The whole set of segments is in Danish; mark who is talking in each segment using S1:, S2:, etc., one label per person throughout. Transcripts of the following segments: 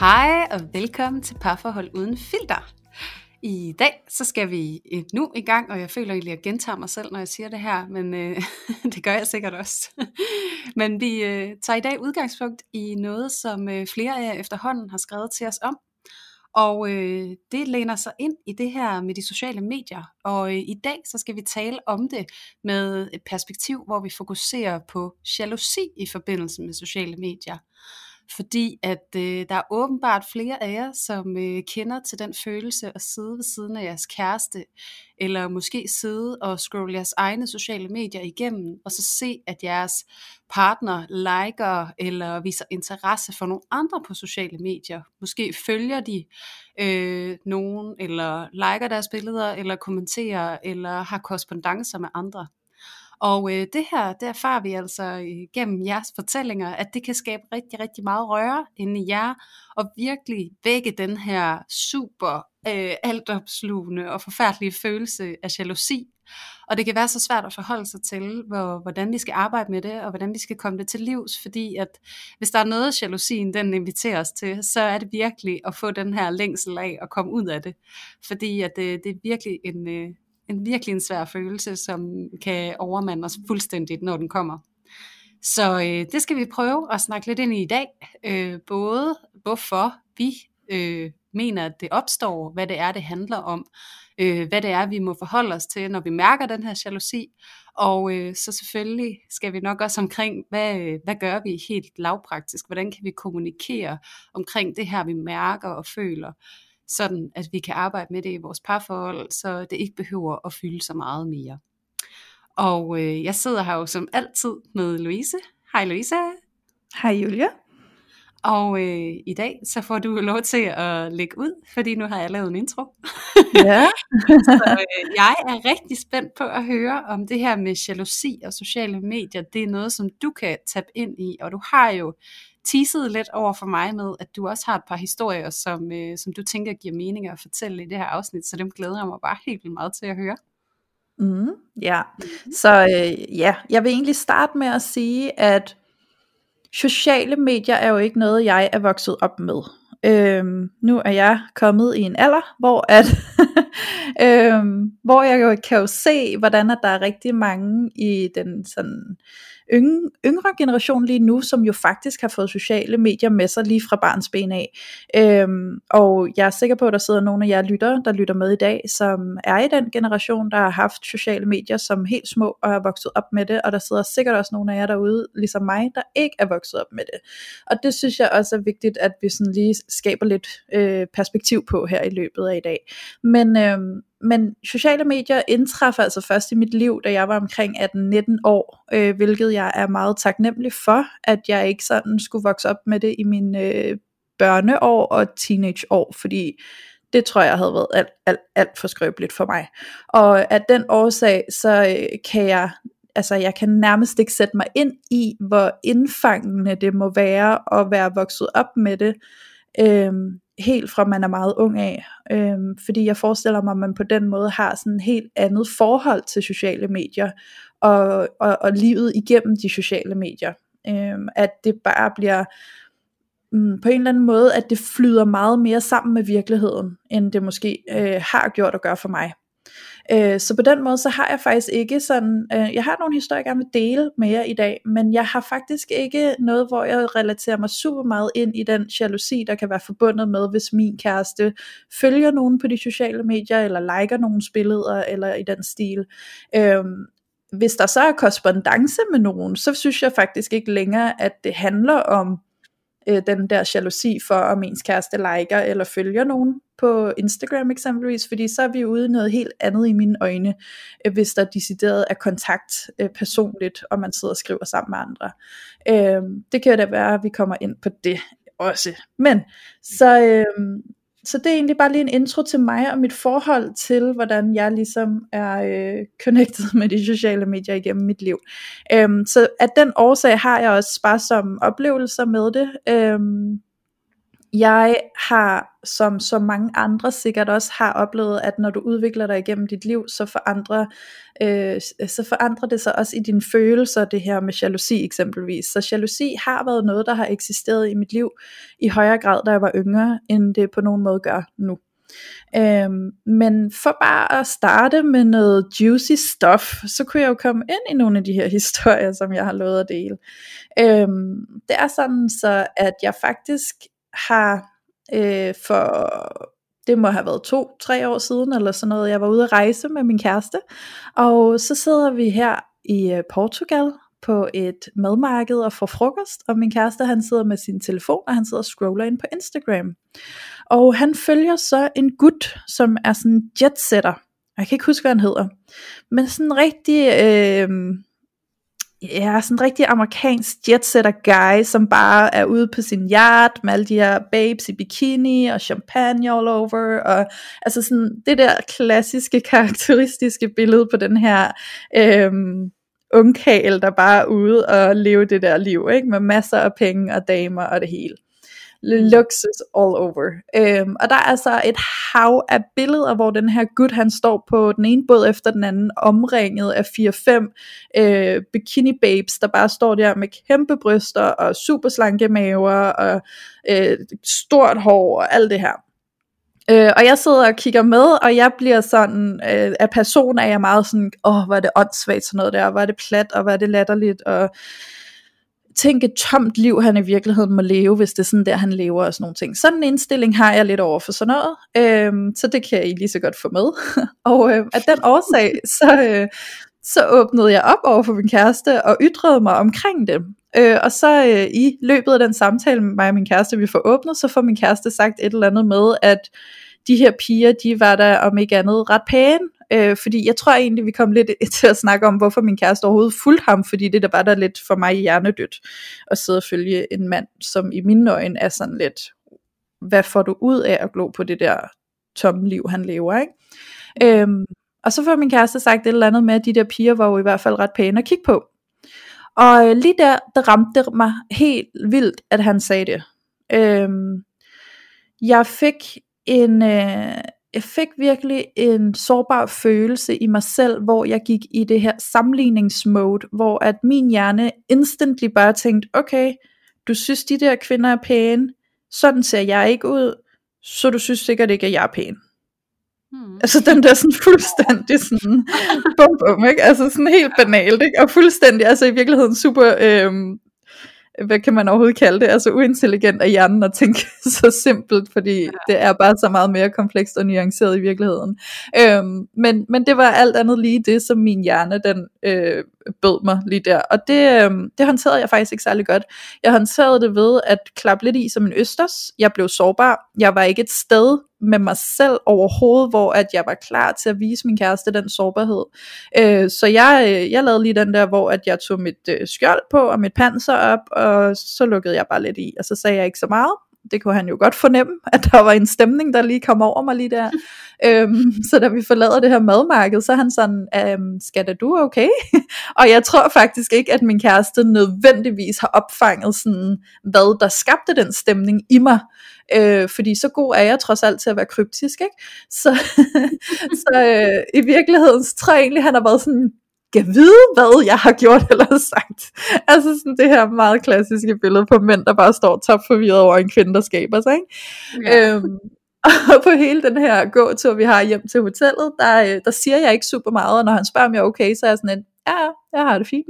S1: Hej og velkommen til Parforhold Uden Filter. I dag så skal vi nu i gang, og jeg føler egentlig, at jeg gentager mig selv, når jeg siger det her, men øh, det gør jeg sikkert også. men vi øh, tager i dag udgangspunkt i noget, som øh, flere af jer efterhånden har skrevet til os om, og øh, det læner sig ind i det her med de sociale medier. Og øh, i dag så skal vi tale om det med et perspektiv, hvor vi fokuserer på jalousi i forbindelse med sociale medier fordi at øh, der er åbenbart flere af jer, som øh, kender til den følelse at sidde ved siden af jeres kæreste, eller måske sidde og scrolle jeres egne sociale medier igennem, og så se, at jeres partner liker eller viser interesse for nogle andre på sociale medier. Måske følger de øh, nogen, eller liker deres billeder, eller kommenterer, eller har korrespondencer med andre. Og øh, det her, der erfarer vi altså øh, gennem jeres fortællinger, at det kan skabe rigtig, rigtig meget røre inde i jer, og virkelig vække den her super øh, altopslugende og forfærdelige følelse af jalousi. Og det kan være så svært at forholde sig til, hvor, hvordan vi skal arbejde med det, og hvordan vi skal komme det til livs, fordi at hvis der er noget, jalousien den inviterer os til, så er det virkelig at få den her længsel af at komme ud af det. Fordi at det, det er virkelig en, øh, en virkelig en svær følelse, som kan overmande os fuldstændigt, når den kommer. Så øh, det skal vi prøve at snakke lidt ind i i dag. Øh, både hvorfor vi øh, mener, at det opstår, hvad det er, det handler om, øh, hvad det er, vi må forholde os til, når vi mærker den her jalousi, og øh, så selvfølgelig skal vi nok også omkring, hvad, øh, hvad gør vi helt lavpraktisk, hvordan kan vi kommunikere omkring det her, vi mærker og føler sådan at vi kan arbejde med det i vores parforhold, så det ikke behøver at fylde så meget mere. Og øh, jeg sidder her jo som altid med Louise. Hej Louise.
S2: Hej Julia.
S1: Og øh, i dag så får du lov til at lægge ud, fordi nu har jeg lavet en intro.
S2: Ja.
S1: så øh, jeg er rigtig spændt på at høre om det her med jalousi og sociale medier. Det er noget, som du kan tabe ind i, og du har jo teasede lidt over for mig med, at du også har et par historier, som, øh, som du tænker giver mening at fortælle i det her afsnit, så dem glæder jeg mig bare helt vildt meget til at høre.
S2: Mm, ja, mm-hmm. så øh, ja, jeg vil egentlig starte med at sige, at sociale medier er jo ikke noget, jeg er vokset op med. Øhm, nu er jeg kommet i en alder, hvor at øhm, hvor jeg jo kan jo se, hvordan at der er rigtig mange i den sådan yngre, yngre generation lige nu, som jo faktisk har fået sociale medier med sig lige fra barns ben af. Øhm, og jeg er sikker på, at der sidder nogle af jer lyttere, der lytter med i dag, som er i den generation, der har haft sociale medier som helt små og er vokset op med det, og der sidder sikkert også nogle af jer derude, ligesom mig, der ikke er vokset op med det. Og det synes jeg også er vigtigt, at vi sådan lige skaber lidt øh, perspektiv på her i løbet af i dag. Men øhm, men sociale medier indtræffer altså først i mit liv, da jeg var omkring 18-19 år, øh, hvilket jeg er meget taknemmelig for, at jeg ikke sådan skulle vokse op med det i mine øh, børneår og teenageår, fordi det tror jeg havde været alt, alt, alt for skrøbeligt for mig. Og af den årsag, så øh, kan jeg altså jeg kan nærmest ikke sætte mig ind i, hvor indfangende det må være at være vokset op med det, øhm, helt fra man er meget ung af. Øhm, fordi jeg forestiller mig, at man på den måde har sådan et helt andet forhold til sociale medier, og, og, og livet igennem de sociale medier. Øhm, at det bare bliver mm, på en eller anden måde, at det flyder meget mere sammen med virkeligheden, end det måske øh, har gjort at gøre for mig. Øh, så på den måde, så har jeg faktisk ikke sådan, øh, jeg har nogle historier, jeg gerne vil dele med jer i dag, men jeg har faktisk ikke noget, hvor jeg relaterer mig super meget ind i den jalousi, der kan være forbundet med, hvis min kæreste følger nogen på de sociale medier, eller liker nogle billeder, eller i den stil. Øh, hvis der så er korrespondence med nogen, så synes jeg faktisk ikke længere, at det handler om øh, den der jalousi for, om ens kæreste liker eller følger nogen på Instagram eksempelvis, fordi så er vi ude i noget helt andet i mine øjne, øh, hvis der decideret er kontakt øh, personligt, og man sidder og skriver sammen med andre. Øh, det kan da være, at vi kommer ind på det også. Men så, øh, så det er egentlig bare lige en intro til mig og mit forhold til, hvordan jeg ligesom er øh, connected med de sociale medier igennem mit liv. Øhm, så af den årsag har jeg også bare som oplevelser med det. Øhm, jeg har, som så mange andre sikkert også har oplevet, at når du udvikler dig igennem dit liv, så forandrer, øh, øh, så forandrer det sig også i dine følelser, det her med jalousi eksempelvis. Så jalousi har været noget, der har eksisteret i mit liv i højere grad, da jeg var yngre, end det på nogen måde gør nu. Øhm, men for bare at starte med noget juicy stuff, så kunne jeg jo komme ind i nogle af de her historier, som jeg har lovet at dele. Øhm, det er sådan så, at jeg faktisk har øh, for, det må have været to, tre år siden, eller sådan noget, jeg var ude at rejse med min kæreste, og så sidder vi her i øh, Portugal, på et madmarked og får frokost, og min kæreste han sidder med sin telefon, og han sidder og scroller ind på Instagram. Og han følger så en gut, som er sådan jetsetter. Jeg kan ikke huske, hvad han hedder. Men sådan en rigtig, øh, ja, sådan en rigtig amerikansk jetsetter guy, som bare er ude på sin yacht med alle de her babes i bikini og champagne all over, og altså sådan det der klassiske, karakteristiske billede på den her øhm, ungkæl, der bare er ude og leve det der liv, ikke? med masser af penge og damer og det hele luksus all over. Øhm, og der er altså et hav af billeder, hvor den her gut, han står på den ene båd efter den anden, omringet af 4-5 øh, bikini babes, der bare står der med kæmpe bryster og super slanke maver og øh, stort hår og alt det her. Øh, og jeg sidder og kigger med, og jeg bliver sådan, øh, af person er jeg meget sådan, åh, hvor er det åndssvagt sådan noget der, hvor er det plat, og hvor er det latterligt, og tænk et tomt liv, han i virkeligheden må leve, hvis det er sådan der, han lever og sådan nogle ting. Sådan en indstilling har jeg lidt over for sådan noget, øhm, så det kan I lige så godt få med. og øh, af den årsag, så, øh, så åbnede jeg op over for min kæreste og ytrede mig omkring det. Øh, og så øh, i løbet af den samtale med mig og min kæreste, vi får åbnet, så får min kæreste sagt et eller andet med, at de her piger, de var der om ikke andet ret pæne, øh, fordi jeg tror egentlig, vi kom lidt til at snakke om, hvorfor min kæreste overhovedet fulgte ham, fordi det der var der lidt for mig hjernedødt, at sidde og følge en mand, som i mine øjne er sådan lidt, hvad får du ud af at glo på det der tomme liv, han lever, ikke? Øhm, og så får min kæreste sagt et eller andet med, at de der piger var jo i hvert fald ret pæne at kigge på. Og øh, lige der, der ramte det mig helt vildt, at han sagde det. Øhm, jeg fik en, øh, jeg fik virkelig en sårbar følelse i mig selv, hvor jeg gik i det her sammenligningsmode, hvor at min hjerne instantly bare tænkte, okay, du synes de der kvinder er pæne, sådan ser jeg ikke ud, så du synes sikkert ikke, at jeg er pæn. Hmm. Altså den der sådan fuldstændig sådan bum bum, ikke? Altså sådan helt banalt, ikke? Og fuldstændig, altså i virkeligheden super øhm, hvad kan man overhovedet kalde det, altså uintelligent af hjernen at tænke så simpelt, fordi ja. det er bare så meget mere komplekst og nuanceret i virkeligheden. Øhm, men, men det var alt andet lige det, som min hjerne, den øh, bød mig lige der. Og det, øh, det håndterede jeg faktisk ikke særlig godt. Jeg håndterede det ved at klappe lidt i som en østers. Jeg blev sårbar. Jeg var ikke et sted med mig selv overhovedet, hvor at jeg var klar til at vise min kæreste den sårbarhed. Øh, så jeg, øh, jeg lavede lige den der, hvor at jeg tog mit øh, skjold på og mit panser op, og så lukkede jeg bare lidt i, og så sagde jeg ikke så meget det kunne han jo godt fornemme, at der var en stemning, der lige kom over mig lige der. øhm, så da vi forlader det her madmarked, så er han sådan, øhm, skal det du okay? og jeg tror faktisk ikke, at min kæreste nødvendigvis har opfanget sådan, hvad der skabte den stemning i mig. Øh, fordi så god er jeg trods alt til at være kryptisk, ikke? Så, så øh, i virkeligheden så tror jeg egentlig, han har været sådan, kan vide, hvad jeg har gjort eller sagt. Altså sådan det her meget klassiske billede på mænd, der bare står top forvirret over en kvinde, der skaber sig. Ikke? Ja. Øhm, og på hele den her gåtur, vi har hjem til hotellet, der, øh, der siger jeg ikke super meget, og når han spørger, om jeg er okay, så er jeg sådan en, ja, jeg har det fint.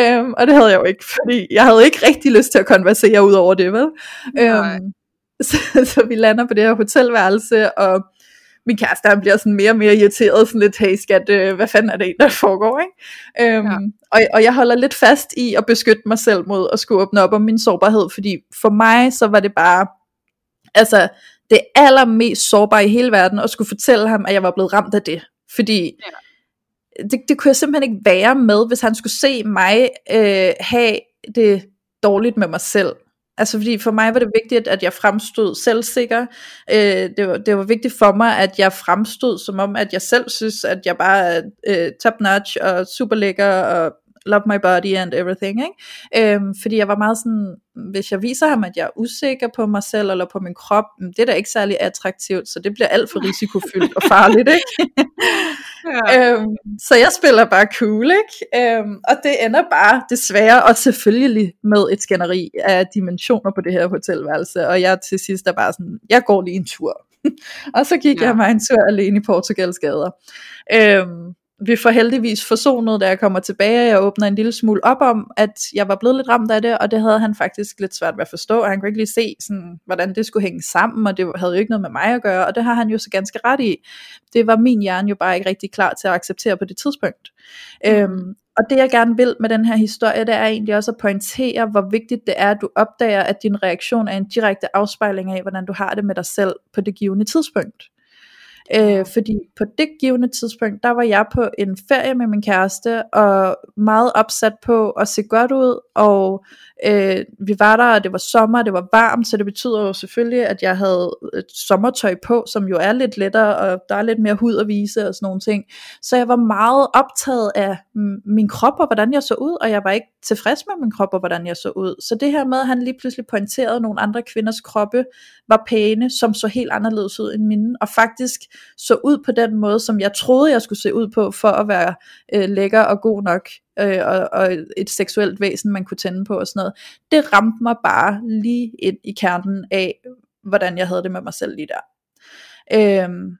S2: øhm, og det havde jeg jo ikke, fordi jeg havde ikke rigtig lyst til at konversere ud over det, vel? Øhm, så, så vi lander på det her hotelværelse, og min kæreste han bliver sådan mere og mere irriteret, sådan lidt, hey skat, øh, hvad fanden er det, der foregår, ikke? Øhm, ja. og, og jeg holder lidt fast i at beskytte mig selv mod at skulle åbne op om min sårbarhed, fordi for mig, så var det bare, altså, det allermest sårbare i hele verden, at skulle fortælle ham, at jeg var blevet ramt af det, fordi ja. det, det kunne jeg simpelthen ikke være med, hvis han skulle se mig øh, have det dårligt med mig selv, Altså fordi for mig var det vigtigt, at jeg fremstod selvsikker. Øh, det, var, det var vigtigt for mig, at jeg fremstod som om, at jeg selv synes, at jeg bare er øh, top notch og super lækker og love my body and everything. Ikke? Øhm, fordi jeg var meget sådan, hvis jeg viser ham, at jeg er usikker på mig selv eller på min krop, det er da ikke særlig attraktivt, så det bliver alt for risikofyldt og farligt. Ikke? ja. øhm, så jeg spiller bare cool, ikke? Øhm, og det ender bare desværre, og selvfølgelig med et skænderi af dimensioner på det her hotelværelse, og jeg til sidst er bare sådan, jeg går lige en tur. og så gik ja. jeg mig en tur alene i Portugals gader. Øhm, vi får heldigvis forsonet, da jeg kommer tilbage, jeg åbner en lille smule op om, at jeg var blevet lidt ramt af det, og det havde han faktisk lidt svært ved at forstå, han kunne ikke lige se, sådan, hvordan det skulle hænge sammen, og det havde jo ikke noget med mig at gøre, og det har han jo så ganske ret i. Det var min hjerne jo bare ikke rigtig klar til at acceptere på det tidspunkt. Mm. Øhm, og det jeg gerne vil med den her historie, det er egentlig også at pointere, hvor vigtigt det er, at du opdager, at din reaktion er en direkte afspejling af, hvordan du har det med dig selv på det givende tidspunkt. Øh, fordi på det givende tidspunkt, der var jeg på en ferie med min kæreste, og meget opsat på at se godt ud, og øh, vi var der, og det var sommer, det var varmt, så det betyder jo selvfølgelig, at jeg havde et sommertøj på, som jo er lidt lettere, og der er lidt mere hud at vise og sådan nogle ting. Så jeg var meget optaget af mm, min krop og hvordan jeg så ud, og jeg var ikke tilfreds med min krop og hvordan jeg så ud. Så det her med, at han lige pludselig pointerede, at nogle andre kvinders kroppe var pæne, som så helt anderledes ud end mine, og faktisk så ud på den måde, som jeg troede, jeg skulle se ud på, for at være øh, lækker og god nok, øh, og, og et seksuelt væsen, man kunne tænde på og sådan noget. Det ramte mig bare lige ind i kernen af, hvordan jeg havde det med mig selv lige der. Øhm,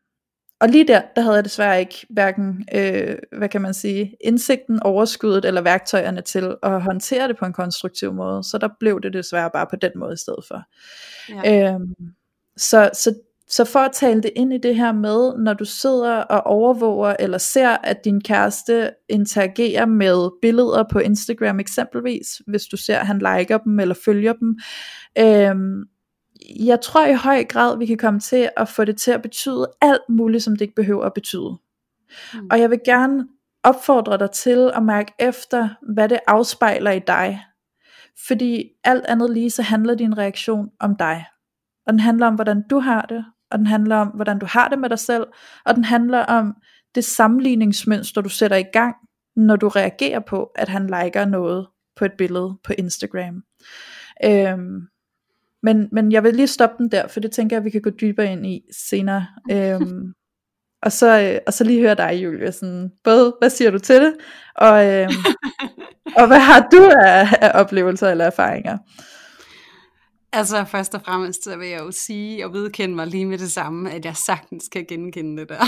S2: og lige der, der havde jeg desværre ikke hverken, øh, hvad kan man sige, indsigten, overskuddet eller værktøjerne til at håndtere det på en konstruktiv måde. Så der blev det desværre bare på den måde i stedet for. Ja. Øhm, så, så så for at tale det ind i det her med, når du sidder og overvåger eller ser, at din kæreste interagerer med billeder på Instagram eksempelvis, hvis du ser, at han liker dem eller følger dem, øhm, jeg tror i høj grad, vi kan komme til at få det til at betyde alt muligt, som det ikke behøver at betyde. Mm. Og jeg vil gerne opfordre dig til at mærke efter, hvad det afspejler i dig. Fordi alt andet lige, så handler din reaktion om dig. Og den handler om, hvordan du har det, og den handler om, hvordan du har det med dig selv, og den handler om det sammenligningsmønster, du sætter i gang, når du reagerer på, at han liker noget på et billede på Instagram. Øhm, men, men jeg vil lige stoppe den der, for det tænker jeg, vi kan gå dybere ind i senere. Øhm, og, så, øh, og så lige høre dig, Julia. Sådan, både, hvad siger du til det, og, øhm, og hvad har du af, af oplevelser eller erfaringer?
S1: Altså først og fremmest så vil jeg jo sige og vedkende mig lige med det samme, at jeg sagtens kan genkende det der.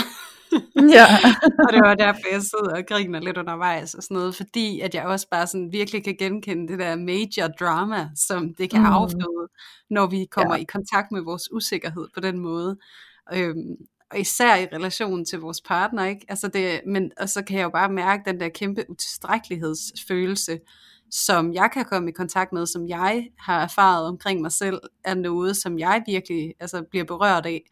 S1: ja. og det var derfor, jeg sidder og griner lidt undervejs og sådan noget, fordi at jeg også bare sådan virkelig kan genkende det der major drama, som det kan mm. afføde, når vi kommer ja. i kontakt med vores usikkerhed på den måde. Øhm, og især i relation til vores partner, ikke? Altså det, men, og så kan jeg jo bare mærke den der kæmpe utilstrækkelighedsfølelse, som jeg kan komme i kontakt med, som jeg har erfaret omkring mig selv, er noget, som jeg virkelig altså, bliver berørt af,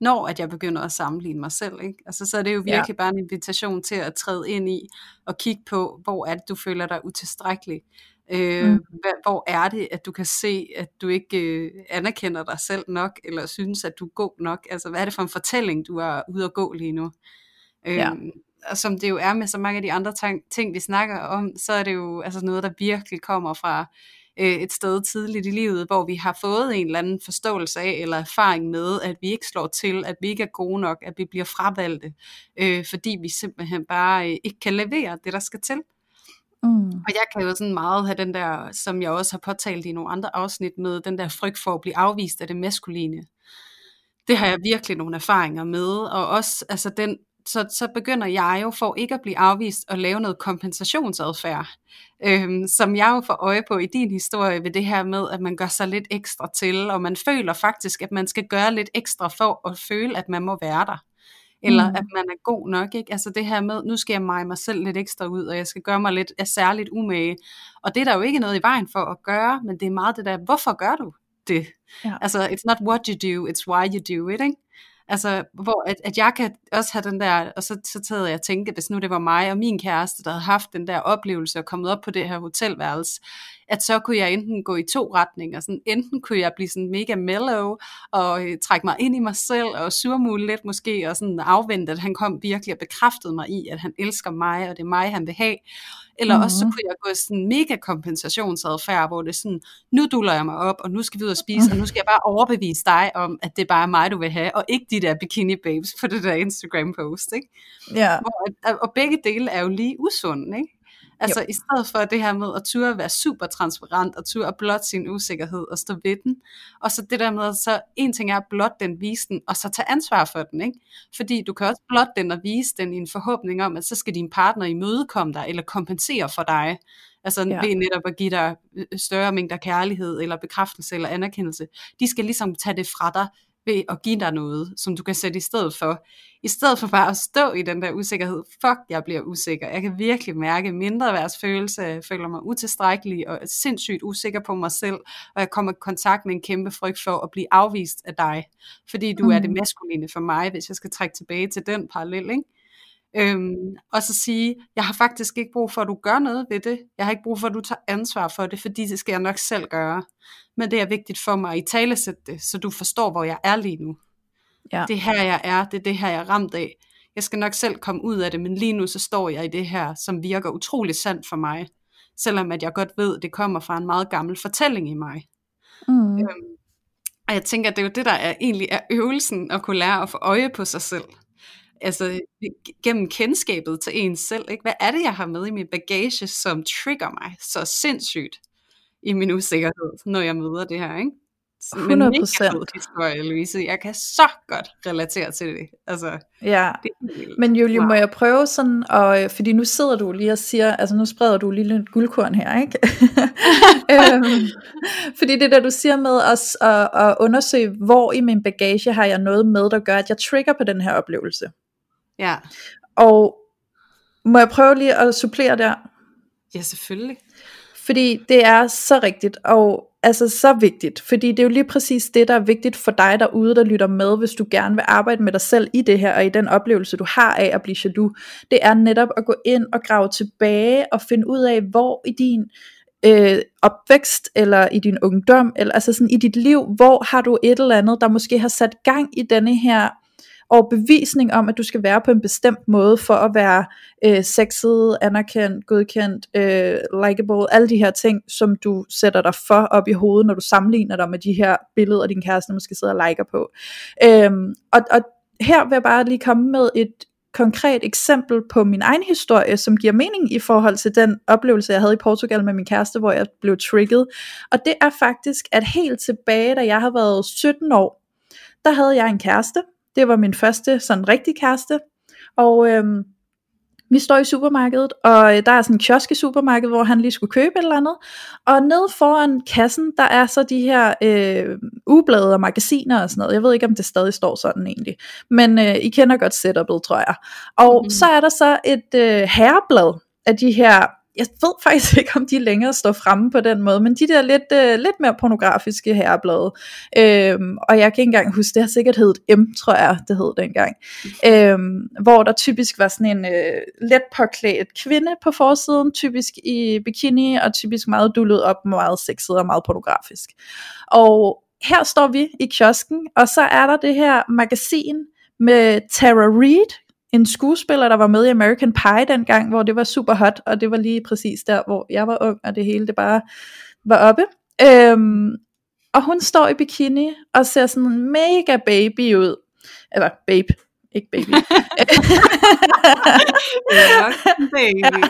S1: når at jeg begynder at sammenligne mig selv. Ikke? Altså, så er det jo virkelig ja. bare en invitation til at træde ind i og kigge på, hvor er det, du føler dig utilstrækkelig. Øh, mm. Hvor er det, at du kan se, at du ikke øh, anerkender dig selv nok, eller synes, at du er god nok? Altså, hvad er det for en fortælling, du er ude at gå lige nu? Øh, ja og som det jo er med så mange af de andre ting, vi snakker om, så er det jo altså noget, der virkelig kommer fra øh, et sted tidligt i livet, hvor vi har fået en eller anden forståelse af, eller erfaring med, at vi ikke slår til, at vi ikke er gode nok, at vi bliver fravalgte, øh, fordi vi simpelthen bare øh, ikke kan levere det, der skal til. Mm. Og jeg kan jo sådan meget have den der, som jeg også har påtalt i nogle andre afsnit med, den der frygt for at blive afvist af det maskuline. Det har jeg virkelig nogle erfaringer med, og også altså den så, så begynder jeg jo for ikke at blive afvist at lave noget kompensationsadfærd, øhm, som jeg jo får øje på i din historie ved det her med, at man gør sig lidt ekstra til, og man føler faktisk, at man skal gøre lidt ekstra for at føle, at man må være der. Eller mm. at man er god nok, ikke? Altså det her med, nu skal jeg mig mig selv lidt ekstra ud, og jeg skal gøre mig lidt af særligt umage. Og det er der jo ikke noget i vejen for at gøre, men det er meget det der, hvorfor gør du det? Ja. Altså, it's not what you do, it's why you do it, ikke? Altså, hvor at, at jeg kan også have den der, og så, så tager jeg tænke, hvis nu det var mig og min kæreste, der havde haft den der oplevelse og kommet op på det her hotelværelse, at så kunne jeg enten gå i to retninger. Sådan, enten kunne jeg blive sådan mega mellow, og øh, trække mig ind i mig selv, og surmule lidt måske, og sådan afvente, at han kom virkelig og bekræftede mig i, at han elsker mig, og det er mig, han vil have. Eller mm-hmm. også så kunne jeg gå sådan mega kompensationsadfærd, hvor det er sådan, nu duller jeg mig op, og nu skal vi ud og spise, og nu skal jeg bare overbevise dig om, at det er bare mig, du vil have, og ikke de der bikini babes på det der Instagram post, ikke?
S2: Ja.
S1: Hvor, og begge dele er jo lige usunde, ikke? Altså jo. i stedet for det her med at ture være super transparent, og ture at blot sin usikkerhed og stå ved den. Og så det der med, så en ting er at blot den, vise den, og så tage ansvar for den. Ikke? Fordi du kan også blot den og vise den i en forhåbning om, at så skal din partner imødekomme dig, eller kompensere for dig. Altså ja. ved netop at give dig øh, større mængder kærlighed, eller bekræftelse, eller anerkendelse. De skal ligesom tage det fra dig, ved at give dig noget, som du kan sætte i stedet for. I stedet for bare at stå i den der usikkerhed, fuck, jeg bliver usikker. Jeg kan virkelig mærke mindre værds følelse, jeg føler mig utilstrækkelig og sindssygt usikker på mig selv, og jeg kommer i kontakt med en kæmpe frygt for at blive afvist af dig, fordi du mm. er det maskuline for mig, hvis jeg skal trække tilbage til den parallel, ikke? Øhm, og så sige, jeg har faktisk ikke brug for, at du gør noget ved det. Jeg har ikke brug for, at du tager ansvar for det, fordi det skal jeg nok selv gøre. Men det er vigtigt for mig at i tale det, så du forstår, hvor jeg er lige nu. Ja. Det er her, jeg er. Det er det her, jeg er ramt af. Jeg skal nok selv komme ud af det, men lige nu så står jeg i det her, som virker utrolig sandt for mig. Selvom at jeg godt ved, at det kommer fra en meget gammel fortælling i mig. Mm. Øhm, og jeg tænker, at det er jo det, der er, egentlig er øvelsen at kunne lære at få øje på sig selv altså gennem kendskabet til en selv. Ikke? Hvad er det, jeg har med i min bagage, som trigger mig så sindssygt i min usikkerhed, når jeg møder det her, ikke?
S2: 100 procent.
S1: historie, Louise. Jeg kan så godt relatere til det. Altså,
S2: ja, det men Julie, wow. må jeg prøve sådan, og, fordi nu sidder du lige og siger, altså nu spreder du lige lidt guldkorn her, ikke? øhm, fordi det der, du siger med os at, at undersøge, hvor i min bagage har jeg noget med, der gør, at jeg trigger på den her oplevelse.
S1: Ja.
S2: Og må jeg prøve lige at supplere der?
S1: Ja, selvfølgelig.
S2: Fordi det er så rigtigt, og altså så vigtigt, fordi det er jo lige præcis det, der er vigtigt for dig derude, der lytter med, hvis du gerne vil arbejde med dig selv i det her, og i den oplevelse, du har af at blive jaloux. Det er netop at gå ind og grave tilbage, og finde ud af, hvor i din øh, opvækst, eller i din ungdom, eller altså sådan i dit liv, hvor har du et eller andet, der måske har sat gang i denne her overbevisning om, at du skal være på en bestemt måde for at være øh, sexet, anerkendt, godkendt, øh, likable, alle de her ting, som du sætter dig for op i hovedet, når du sammenligner dig med de her billeder, din kæreste måske sidder og liker på. Øhm, og, og her vil jeg bare lige komme med et konkret eksempel på min egen historie, som giver mening i forhold til den oplevelse, jeg havde i Portugal med min kæreste, hvor jeg blev trigget. Og det er faktisk, at helt tilbage, da jeg havde været 17 år, der havde jeg en kæreste, det var min første sådan rigtig kæreste. Og øhm, vi står i supermarkedet, og øh, der er sådan en kiosk i supermarkedet, hvor han lige skulle købe et eller andet. Og nede foran kassen, der er så de her øh, ublade og magasiner og sådan noget. Jeg ved ikke, om det stadig står sådan egentlig. Men øh, I kender godt setupet, tror jeg. Og mm. så er der så et øh, herreblad af de her jeg ved faktisk ikke, om de længere står fremme på den måde, men de der lidt, øh, lidt mere pornografiske herreblade, øhm, og jeg kan ikke engang huske, det har sikkert heddet M, tror jeg, det hed dengang, øhm, hvor der typisk var sådan en øh, let påklædt kvinde på forsiden, typisk i bikini, og typisk meget dullet op, meget sexet og meget pornografisk. Og her står vi i kiosken, og så er der det her magasin med Tara Reid, en skuespiller, der var med i American Pie dengang, hvor det var super hot, og det var lige præcis der, hvor jeg var ung, og det hele det bare var oppe. Øhm, og hun står i bikini, og ser sådan mega baby ud. Eller babe, ikke baby.
S1: ja, baby.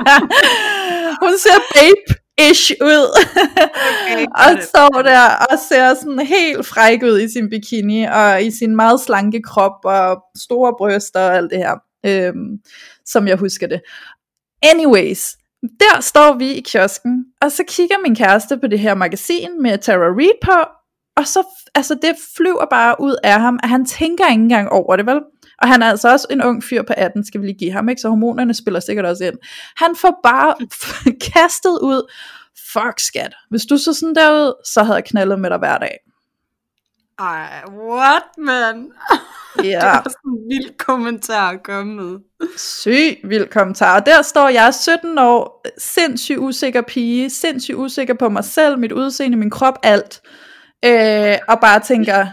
S2: hun ser babe ish ud. Okay, og står der og ser sådan helt fræk ud i sin bikini, og i sin meget slanke krop, og store bryster og alt det her, øhm, som jeg husker det. Anyways, der står vi i kiosken, og så kigger min kæreste på det her magasin med Tara Reid på, og så, altså det flyver bare ud af ham, at han tænker ikke engang over det, vel? Og han er altså også en ung fyr på 18, skal vi lige give ham, ikke? Så hormonerne spiller sikkert også ind. Han får bare kastet ud, fuck skat, hvis du så sådan derud, så havde jeg knaldet med dig hver dag.
S1: Ej, what man?
S2: Ja.
S1: Det er også en vild kommentar at komme med.
S2: Syg vild kommentar. Og der står jeg, 17 år, sindssygt usikker pige, sindssygt usikker på mig selv, mit udseende, min krop, alt. Øh, og bare tænker,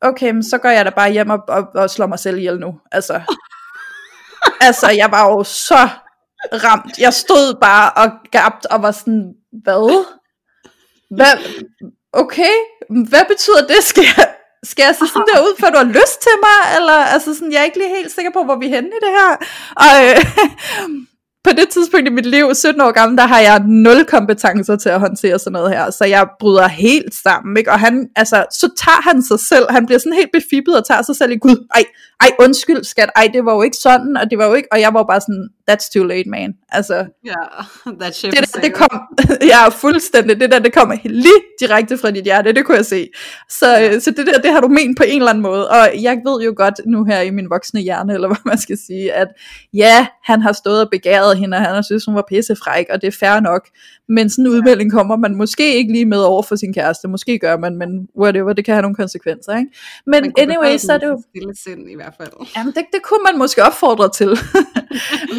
S2: okay, men så går jeg da bare hjem og, og, og slår mig selv ihjel nu. Altså, altså, jeg var jo så ramt. Jeg stod bare og gabt og var sådan, hvad? Hvad? Okay, hvad betyder det? Skal jeg, skal jeg se sådan der ud, før du har lyst til mig? Eller, altså sådan, jeg er ikke lige helt sikker på, hvor vi er henne i det her. Og øh, på det tidspunkt i mit liv, 17 år gammel, der har jeg nul kompetencer til at håndtere sådan noget her, så jeg bryder helt sammen, ikke? og han, altså, så tager han sig selv, han bliver sådan helt befippet og tager sig selv i, gud, ej, ej, undskyld skat, ej, det var jo ikke sådan, og det var jo ikke, og jeg var bare sådan, that's too late, man, altså,
S1: Ja, that ship
S2: det der, det kom, ja, fuldstændig, det der, det kommer lige direkte fra dit hjerte, det kunne jeg se. Så,
S1: Ja.
S2: ja. så det der, det har du ment på en eller anden måde, og jeg ved jo godt nu her i min voksne hjerne, eller hvad man skal sige, at ja, han har stået og begæret hende, og han har synes, hun var pissefræk, og det er fair nok, men sådan en udmelding kommer man måske ikke lige med over for sin kæreste, måske gør man, men whatever, det kan have nogle konsekvenser, ikke? Men anyway, så er det jo,
S1: Stille sind i hvert fald.
S2: Jamen, det, det kunne man måske opfordre til.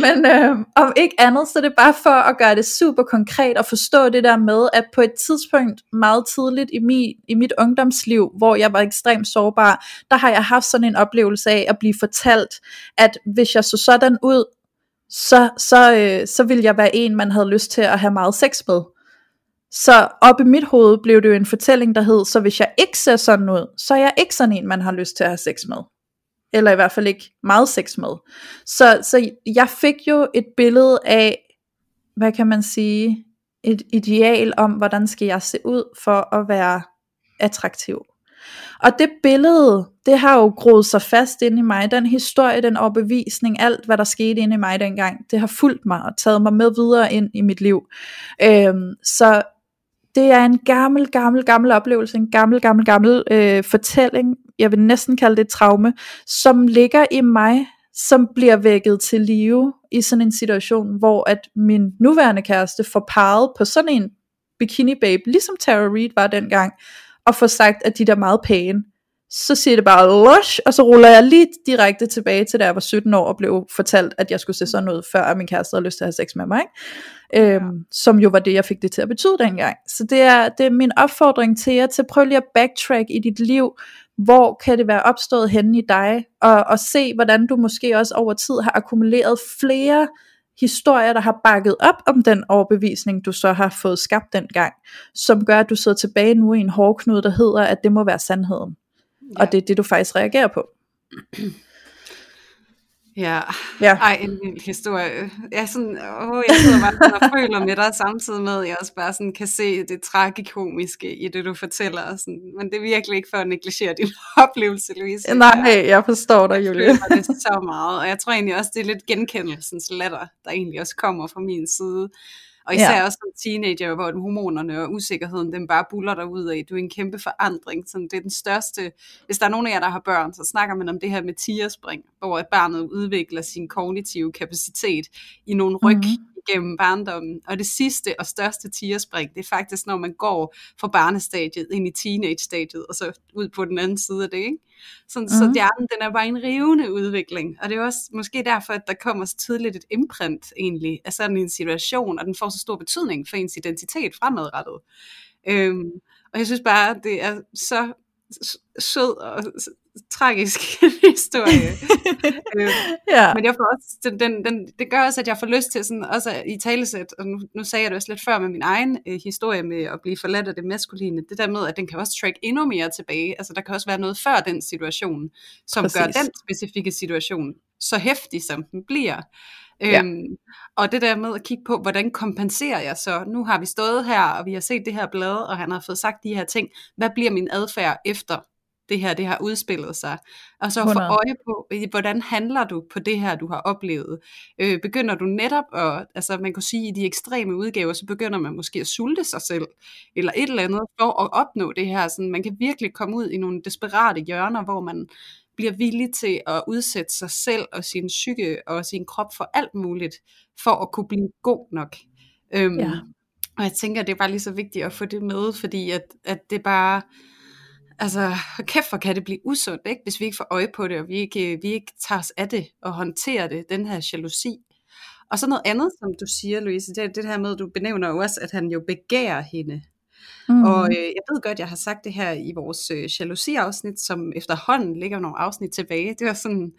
S2: Men øh, om ikke andet, så er det bare for at gøre det super konkret og forstå det der med, at på et tidspunkt meget tidligt i, mi, i mit ungdomsliv, hvor jeg var ekstremt sårbar, der har jeg haft sådan en oplevelse af at blive fortalt, at hvis jeg så sådan ud, så, så, øh, så ville jeg være en, man havde lyst til at have meget sex med. Så op i mit hoved blev det jo en fortælling, der hed, så hvis jeg ikke ser sådan ud, så er jeg ikke sådan en, man har lyst til at have sex med eller i hvert fald ikke meget sex med. Så, så jeg fik jo et billede af, hvad kan man sige, et ideal om, hvordan skal jeg se ud for at være attraktiv. Og det billede, det har jo groet sig fast inde i mig. Den historie, den overbevisning, alt hvad der skete inde i mig dengang, det har fulgt mig og taget mig med videre ind i mit liv. Øhm, så det er en gammel, gammel, gammel oplevelse, en gammel, gammel, gammel øh, fortælling, jeg vil næsten kalde det et traume, som ligger i mig, som bliver vækket til live i sådan en situation, hvor at min nuværende kæreste får parret på sådan en bikini babe, ligesom Tara Reid var dengang, og får sagt, at de der er meget pæne. Så siger det bare lush, og så ruller jeg lige direkte tilbage til da jeg var 17 år og blev fortalt, at jeg skulle se sådan ud, før min kæreste havde lyst til at have sex med mig. Ikke? Øhm, som jo var det, jeg fik det til at betyde dengang. Så det er, det er min opfordring til jer, til at prøve lige at backtrack i dit liv, hvor kan det være opstået henne i dig, og, og se, hvordan du måske også over tid har akkumuleret flere historier, der har bakket op om den overbevisning, du så har fået skabt dengang, som gør, at du sidder tilbage nu i en hårdknude, der hedder, at det må være sandheden. Ja. Og det er det, du faktisk reagerer på.
S1: Ja,
S2: Ja.
S1: ej, en vild historie. Jeg, sådan, åh, jeg sidder bare sådan og føler med dig, samtidig med, at jeg også bare sådan kan se det tragikomiske i det, du fortæller. og Sådan. Men det er virkelig ikke for at negligere din oplevelse, Louise.
S2: Nej, jeg forstår dig,
S1: Jeg
S2: Julie.
S1: føler det så meget, og jeg tror egentlig også, det er lidt genkendelsens latter, der egentlig også kommer fra min side. Og især
S2: Ja.
S1: også som teenager, hvor hormonerne og usikkerheden, den bare buller derud af. Du er en kæmpe forandring. Så det er den største, hvis der er nogen af jer, der har børn, så snakker man om det her med tierspring, hvor at barnet udvikler sin kognitive kapacitet i nogle ryg
S2: Mhm.
S1: mm-hmm gennem barndommen. Og det sidste og største tierspring, det er faktisk, når man går fra barnestadiet ind i teenage-stadiet, og så ud på den anden side af det. Ikke? Sådan, mm. Så
S2: Mhm.
S1: hjernen, den er bare en rivende udvikling. Og det er også måske derfor, at der kommer så tidligt et imprint egentlig af sådan en situation, og den får så stor betydning for ens identitet fremadrettet. Øhm, og jeg synes bare, at det er så sød og tragisk historie. øhm,
S2: Ja.
S1: men jeg får også, den, den, den, det gør også, at jeg får lyst til sådan, også i talesæt, og nu, nu sagde jeg det også lidt før med min egen øh, historie med at blive forladt af det maskuline, det der med, at den kan også track endnu mere tilbage. Altså der kan også være noget før den situation, som Præcis. gør den specifikke situation så hæftig, som den bliver.
S2: Ja.
S1: Øhm, og det der med at kigge på, hvordan kompenserer jeg så? Nu har vi stået her, og vi har set det her blad, og han har fået sagt de her ting. Hvad bliver min adfærd efter det her, det har udspillet sig? Og så få
S2: 100.
S1: øje på, hvordan handler du på det her, du har oplevet? Øh, begynder du netop at, altså man kunne sige, i de ekstreme udgaver, så begynder man måske at sulte sig selv, eller et eller andet, for at opnå det her. Sådan, man kan virkelig komme ud i nogle desperate hjørner, hvor man bliver villig til at udsætte sig selv og sin psyke og sin krop for alt muligt, for at kunne blive god nok. Øhm,
S2: Ja.
S1: Og jeg tænker, det er bare lige så vigtigt at få det med, fordi at, at det bare, altså, kæft for kan det blive usundt, ikke? hvis vi ikke får øje på det, og vi ikke, vi ikke tager os af det og håndterer det, den her jalousi. Og så noget andet, som du siger, Louise, det er det her med, du benævner jo også, at han jo begærer hende. Mm. Og øh, jeg ved godt, jeg har sagt det her i vores øh, jalousi-afsnit, som efterhånden ligger nogle afsnit tilbage. Det var sådan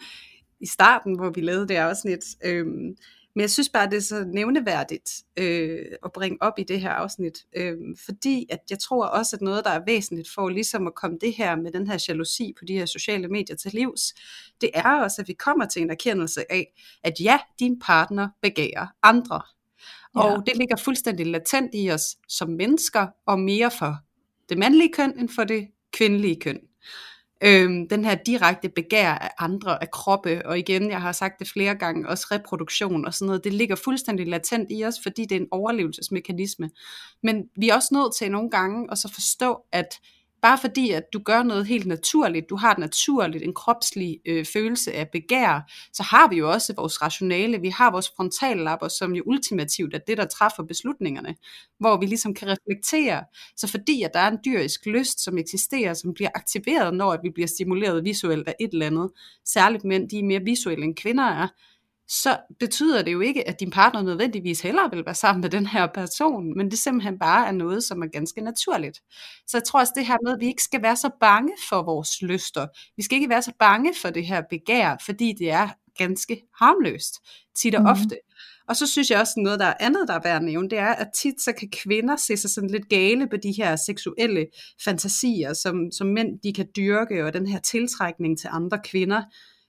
S1: i starten, hvor vi lavede det afsnit. Øhm, men jeg synes bare, det er så nævneværdigt øh, at bringe op i det her afsnit, øh, fordi at jeg tror også, at noget, der er væsentligt for ligesom at komme det her med den her jalousi på de her sociale medier til livs, det er også, at vi kommer til en erkendelse af, at ja, din partner begærer andre. Ja. Og det ligger fuldstændig latent i os som mennesker, og mere for det mandlige køn end for det kvindelige køn. Øhm, den her direkte begær af andre, af kroppe, og igen, jeg har sagt det flere gange, også reproduktion og sådan noget, det ligger fuldstændig latent i os, fordi det er en overlevelsesmekanisme. Men vi er også nødt til nogle gange at så forstå, at bare fordi at du gør noget helt naturligt, du har et naturligt, en kropslig øh, følelse af begær, så har vi jo også vores rationale, vi har vores frontallapper, som jo ultimativt er det, der træffer beslutningerne, hvor vi ligesom kan reflektere. Så fordi at der er en dyrisk lyst, som eksisterer, som bliver aktiveret, når at vi bliver stimuleret visuelt af et eller andet, særligt mænd, de er mere visuelle end kvinder er, så betyder det jo ikke, at din partner nødvendigvis hellere vil være sammen med den her person, men det simpelthen bare er noget, som er ganske naturligt. Så jeg tror også det her med, at vi ikke skal være så bange for vores lyster. Vi skal ikke være så bange for det her begær, fordi det er ganske harmløst, tit og mm. ofte. Og så synes jeg også noget, der er andet, der er værd at nævne, det er, at tit så kan kvinder se sig sådan lidt gale på de her seksuelle fantasier, som, som mænd de kan dyrke, og den her tiltrækning til andre kvinder.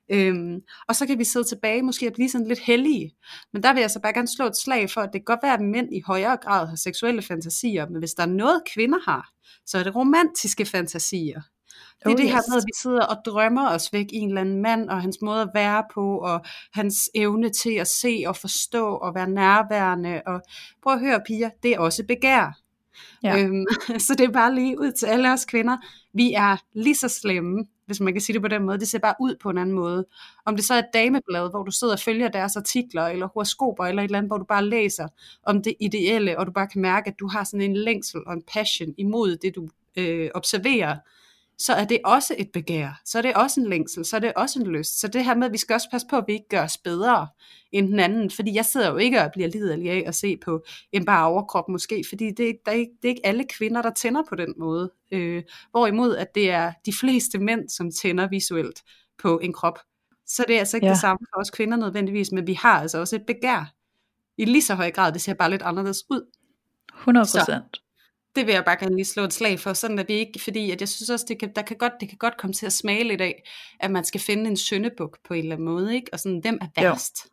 S1: Øhm, og så kan vi sidde tilbage måske at blive sådan lidt hellige. Men der vil jeg så bare gerne slå et slag for, at det kan godt være, at mænd i højere grad har seksuelle fantasier, men hvis der er noget kvinder har, så er det romantiske fantasier. Det er oh, det her med, at vi sidder og drømmer os væk i en eller anden mand, og hans måde at være på, og hans evne til at se og forstå og være nærværende. Og prøv at høre, piger, det er også begær. Ja. Øhm, så det er bare lige ud til alle os kvinder. Vi er lige så slemme, hvis man kan sige det på den måde. Det ser bare ud på en anden måde. Om det så er et dameblad, hvor du sidder og følger deres artikler, eller horoskoper, eller et eller andet, hvor du bare læser om det ideelle, og du bare kan mærke, at du har sådan en længsel og en passion imod det, du øh, observerer, så er det også et begær, så er det også en længsel, så er det også en lyst. Så det her med, at vi skal også passe på, at vi ikke gør os bedre end den anden, fordi jeg sidder jo ikke og bliver liderlig af at se på en bare overkrop måske, fordi det, der er ikke, det er ikke alle kvinder, der tænder på den måde. Øh, hvorimod at det er de fleste mænd, som tænder visuelt på en krop. Så det er altså ikke ja. det samme for os kvinder nødvendigvis, men vi har altså også et begær. I lige så høj grad, det ser bare lidt anderledes ud.
S2: 100 procent
S1: det vil jeg bare gerne lige slå et slag for, sådan at vi ikke, fordi at jeg synes også, det kan, der kan godt, det kan godt komme til at smage lidt af, at man skal finde en søndebuk på en eller anden måde, ikke? og sådan, hvem er værst? Jo.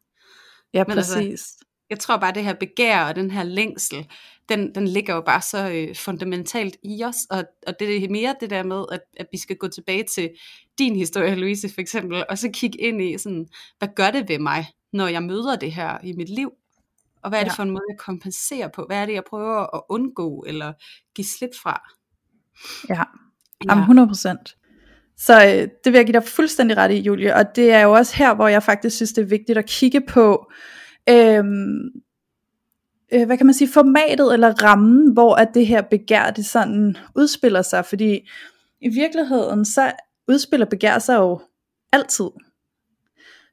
S2: Ja, Men altså, præcis. Altså,
S1: jeg tror bare, at det her begær og den her længsel, den, den ligger jo bare så øh, fundamentalt i os, og, og det er mere det der med, at, at vi skal gå tilbage til din historie, Louise, for eksempel, og så kigge ind i sådan, hvad gør det ved mig, når jeg møder det her i mit liv? Og hvad er det ja. for en måde, jeg kompenserer på? Hvad er det, jeg prøver at undgå eller give slip fra?
S2: Ja, Jamen, 100 procent. Så øh, det vil jeg give dig fuldstændig ret i, Julie. Og det er jo også her, hvor jeg faktisk synes, det er vigtigt at kigge på, øhm, øh, hvad kan man sige, formatet eller rammen, hvor at det her begær, det sådan udspiller sig. Fordi i virkeligheden, så udspiller begær sig jo altid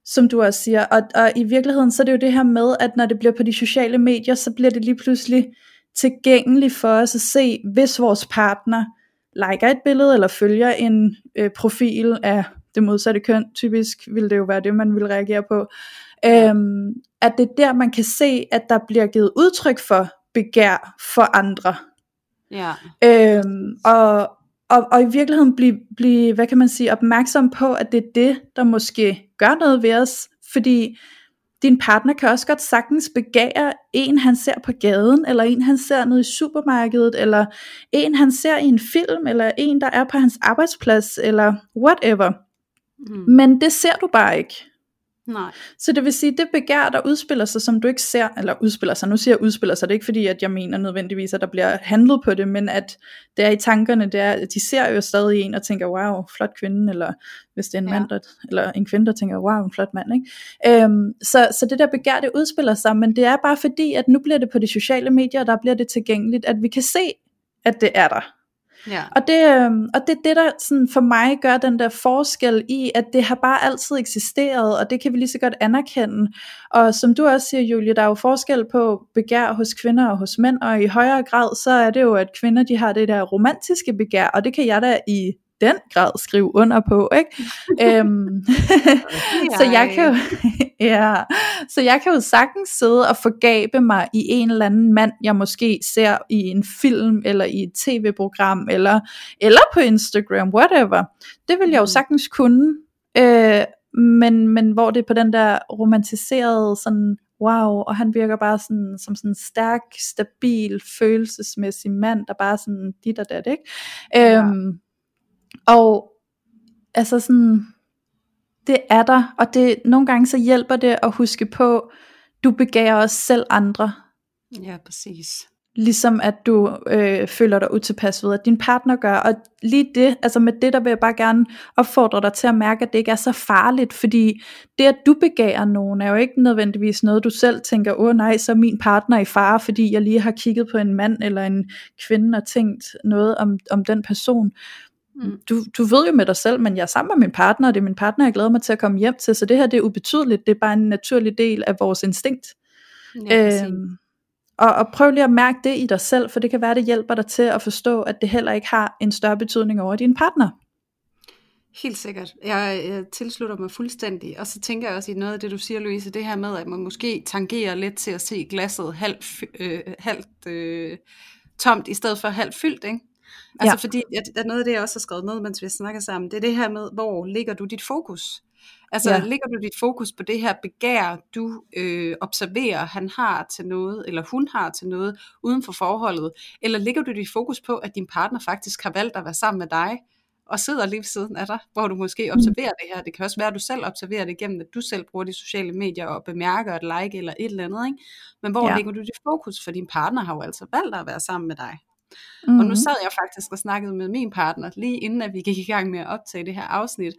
S2: som du også siger. Og, og i virkeligheden, så er det jo det her med, at når det bliver på de sociale medier, så bliver det lige pludselig tilgængeligt for os at se, hvis vores partner liker et billede, eller følger en øh, profil af det modsatte køn, typisk vil det jo være det, man vil reagere på, øhm, at det er der, man kan se, at der bliver givet udtryk for begær for andre.
S1: Ja.
S2: Øhm, og, og, og i virkeligheden blive, blive, hvad kan man sige, opmærksom på, at det er det, der måske gør noget ved os, fordi din partner kan også godt sagtens begære en, han ser på gaden, eller en, han ser nede i supermarkedet, eller en, han ser i en film, eller en, der er på hans arbejdsplads, eller whatever. Mm. Men det ser du bare ikke.
S1: Nej.
S2: Så det vil sige, det begær, der udspiller sig, som du ikke ser, eller udspiller sig, nu siger jeg udspiller sig, det er ikke fordi, at jeg mener nødvendigvis, at der bliver handlet på det, men at det er i tankerne, det er, at de ser jo stadig en og tænker, wow, flot kvinde, eller hvis det er en ja. mand, der, eller en kvinde, der tænker, wow, en flot mand, ikke? Øhm, så, så det der begær, det udspiller sig, men det er bare fordi, at nu bliver det på de sociale medier, og der bliver det tilgængeligt, at vi kan se, at det er der.
S1: Ja.
S2: Og, det, øh, og det er det, der sådan for mig gør den der forskel i, at det har bare altid eksisteret, og det kan vi lige så godt anerkende. Og som du også siger, Julie, der er jo forskel på begær hos kvinder og hos mænd, og i højere grad, så er det jo, at kvinder de har det der romantiske begær, og det kan jeg da i den grad skrive under på, ikke? øhm, så jeg kan jo, ja, så jeg kan jo sagtens sidde og forgabe mig i en eller anden mand, jeg måske ser i en film, eller i et tv-program, eller, eller på Instagram, whatever. Det vil jeg jo mm. sagtens kunne, øh, men, men hvor det er på den der romantiserede sådan, wow, og han virker bare sådan, som sådan en stærk, stabil, følelsesmæssig mand, der bare sådan dit og dat, ikke? Ja. Øhm, og altså sådan, det er der, og det, nogle gange så hjælper det at huske på, du begærer også selv andre.
S1: Ja, præcis.
S2: Ligesom at du øh, føler dig utilpas ved, at din partner gør. Og lige det, altså med det, der vil jeg bare gerne opfordre dig til at mærke, at det ikke er så farligt. Fordi det, at du begærer nogen, er jo ikke nødvendigvis noget, du selv tænker, åh oh, nej, så er min partner i fare, fordi jeg lige har kigget på en mand eller en kvinde og tænkt noget om, om den person. Mm. Du, du ved jo med dig selv, men jeg er sammen med min partner, og det er min partner, jeg glæder mig til at komme hjem til, så det her det er ubetydeligt, det er bare en naturlig del af vores instinkt. Ja, øhm, og, og prøv lige at mærke det i dig selv, for det kan være, det hjælper dig til at forstå, at det heller ikke har en større betydning over din partner.
S1: Helt sikkert. Jeg, jeg tilslutter mig fuldstændig. Og så tænker jeg også i noget af det, du siger, Louise, det her med, at man måske tangerer lidt til at se glasset halvt, øh, halvt øh, tomt, i stedet for halvt fyldt, ikke? Altså ja. fordi, at, at noget af det, jeg også har skrevet ned, mens vi snakker sammen, det er det her med, hvor ligger du dit fokus? Altså ja. ligger du dit fokus på det her begær, du øh, observerer, han har til noget, eller hun har til noget, uden for forholdet? Eller ligger du dit fokus på, at din partner faktisk har valgt at være sammen med dig, og sidder lige ved siden af dig, hvor du måske mm. observerer mm. det her. Det kan også være, at du selv observerer det gennem, at du selv bruger de sociale medier og bemærker et like eller et eller andet. Ikke? Men hvor ja. ligger du dit fokus? For din partner har jo altså valgt at være sammen med dig. Mm-hmm. Og nu sad jeg faktisk og snakkede med min partner, lige inden at vi gik i gang med at optage det her afsnit.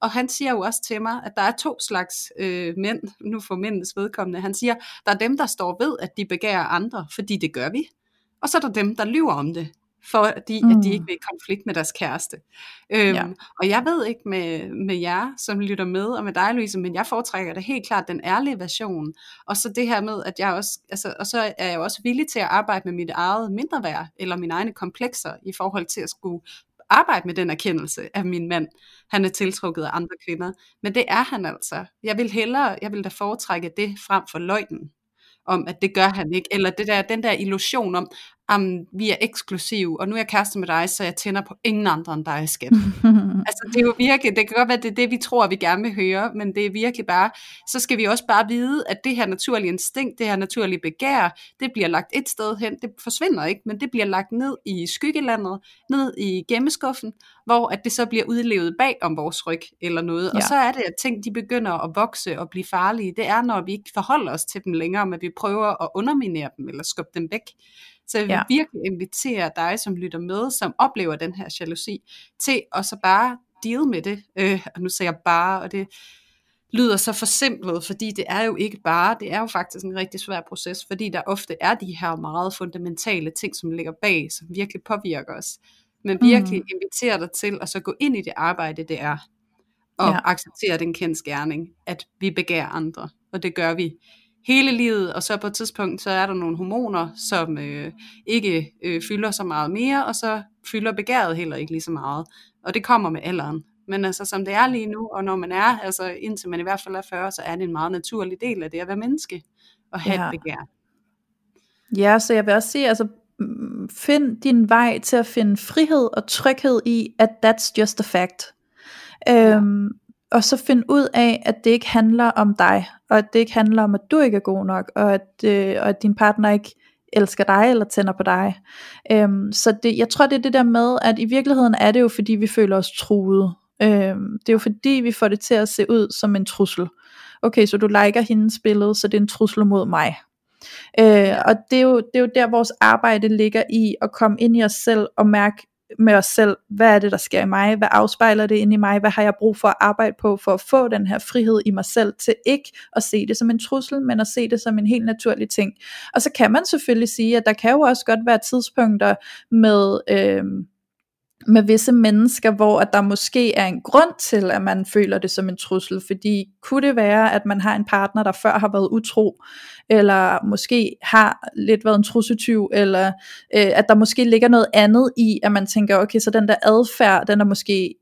S1: Og han siger jo også til mig, at der er to slags øh, mænd, nu for mændenes vedkommende. Han siger, der er dem, der står ved, at de begærer andre, fordi det gør vi. Og så er der dem, der lyver om det fordi mm. at de mm. ikke vil i konflikt med deres kæreste. Øhm, ja. Og jeg ved ikke med, med jer, som lytter med, og med dig, Louise, men jeg foretrækker det helt klart den ærlige version. Og så det her med, at jeg også, altså, og så er jeg også villig til at arbejde med mit eget mindreværd, eller mine egne komplekser, i forhold til at skulle arbejde med den erkendelse af min mand. Han er tiltrukket af andre kvinder. Men det er han altså. Jeg vil hellere, jeg vil da foretrække det frem for løgnen om, at det gør han ikke, eller det der, den der illusion om, om vi er eksklusive, og nu er jeg kæreste med dig, så jeg tænder på ingen andre end dig, skat. altså det er jo virkelig, det kan godt være, det er det, vi tror, vi gerne vil høre, men det er virkelig bare, så skal vi også bare vide, at det her naturlige instinkt, det her naturlige begær, det bliver lagt et sted hen, det forsvinder ikke, men det bliver lagt ned i skyggelandet, ned i gemmeskuffen, hvor at det så bliver udlevet bag om vores ryg, eller noget, ja. og så er det, at ting, de begynder at vokse og blive farlige, det er, når vi ikke forholder os til dem længere, men vi prøver at underminere dem, eller skubbe dem væk. Så jeg vil ja. virkelig invitere dig, som lytter med, som oplever den her jalousi, til at så bare deal med det. Øh, og nu siger jeg bare, og det lyder så forsimplet, fordi det er jo ikke bare, det er jo faktisk en rigtig svær proces, fordi der ofte er de her meget fundamentale ting, som ligger bag, som virkelig påvirker os. Men virkelig mm. inviterer dig til at så gå ind i det arbejde, det er, og ja. acceptere den kendskærning, at vi begærer andre, og det gør vi hele livet, og så på et tidspunkt, så er der nogle hormoner, som øh, ikke øh, fylder så meget mere, og så fylder begæret heller ikke lige så meget. Og det kommer med alderen. Men altså, som det er lige nu, og når man er, altså indtil man i hvert fald er 40, så er det en meget naturlig del af det at være menneske, og have ja. et begær.
S2: Ja, så jeg vil også sige, altså mm, find din vej til at finde frihed og tryghed i, at that's just a fact. Ja. Øhm, og så finde ud af, at det ikke handler om dig, og at det ikke handler om, at du ikke er god nok, og at, øh, og at din partner ikke elsker dig eller tænder på dig. Øhm, så det, jeg tror det er det der med, at i virkeligheden er det jo fordi vi føler os truet. Øhm, det er jo fordi vi får det til at se ud som en trussel. Okay, så du liker hendes billede, så det er en trussel mod mig. Øh, og det er, jo, det er jo der vores arbejde ligger i at komme ind i os selv og mærke med os selv, hvad er det, der sker i mig, hvad afspejler det ind i mig, hvad har jeg brug for at arbejde på, for at få den her frihed i mig selv, til ikke at se det som en trussel, men at se det som en helt naturlig ting. Og så kan man selvfølgelig sige, at der kan jo også godt være tidspunkter med, øh, med visse mennesker, hvor at der måske er en grund til, at man føler det som en trussel, fordi kunne det være, at man har en partner, der før har været utro, eller måske har lidt været en trussetyv, eller øh, at der måske ligger noget andet i, at man tænker, okay, så den der adfærd, den er måske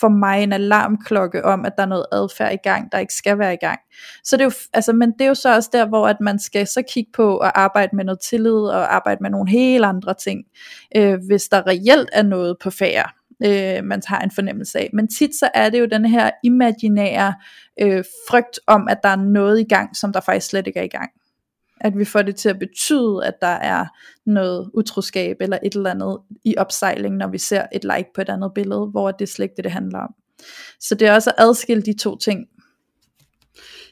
S2: for mig en alarmklokke om, at der er noget adfærd i gang, der ikke skal være i gang. Så det er jo, altså, men det er jo så også der, hvor at man skal så kigge på at arbejde med noget tillid, og arbejde med nogle helt andre ting, øh, hvis der reelt er noget på færre øh, man har en fornemmelse af. Men tit så er det jo den her imaginære øh, frygt om, at der er noget i gang, som der faktisk slet ikke er i gang at vi får det til at betyde, at der er noget utroskab eller et eller andet i opsejling, når vi ser et like på et andet billede, hvor det er slet ikke det, det handler om. Så det er også at adskille de to ting.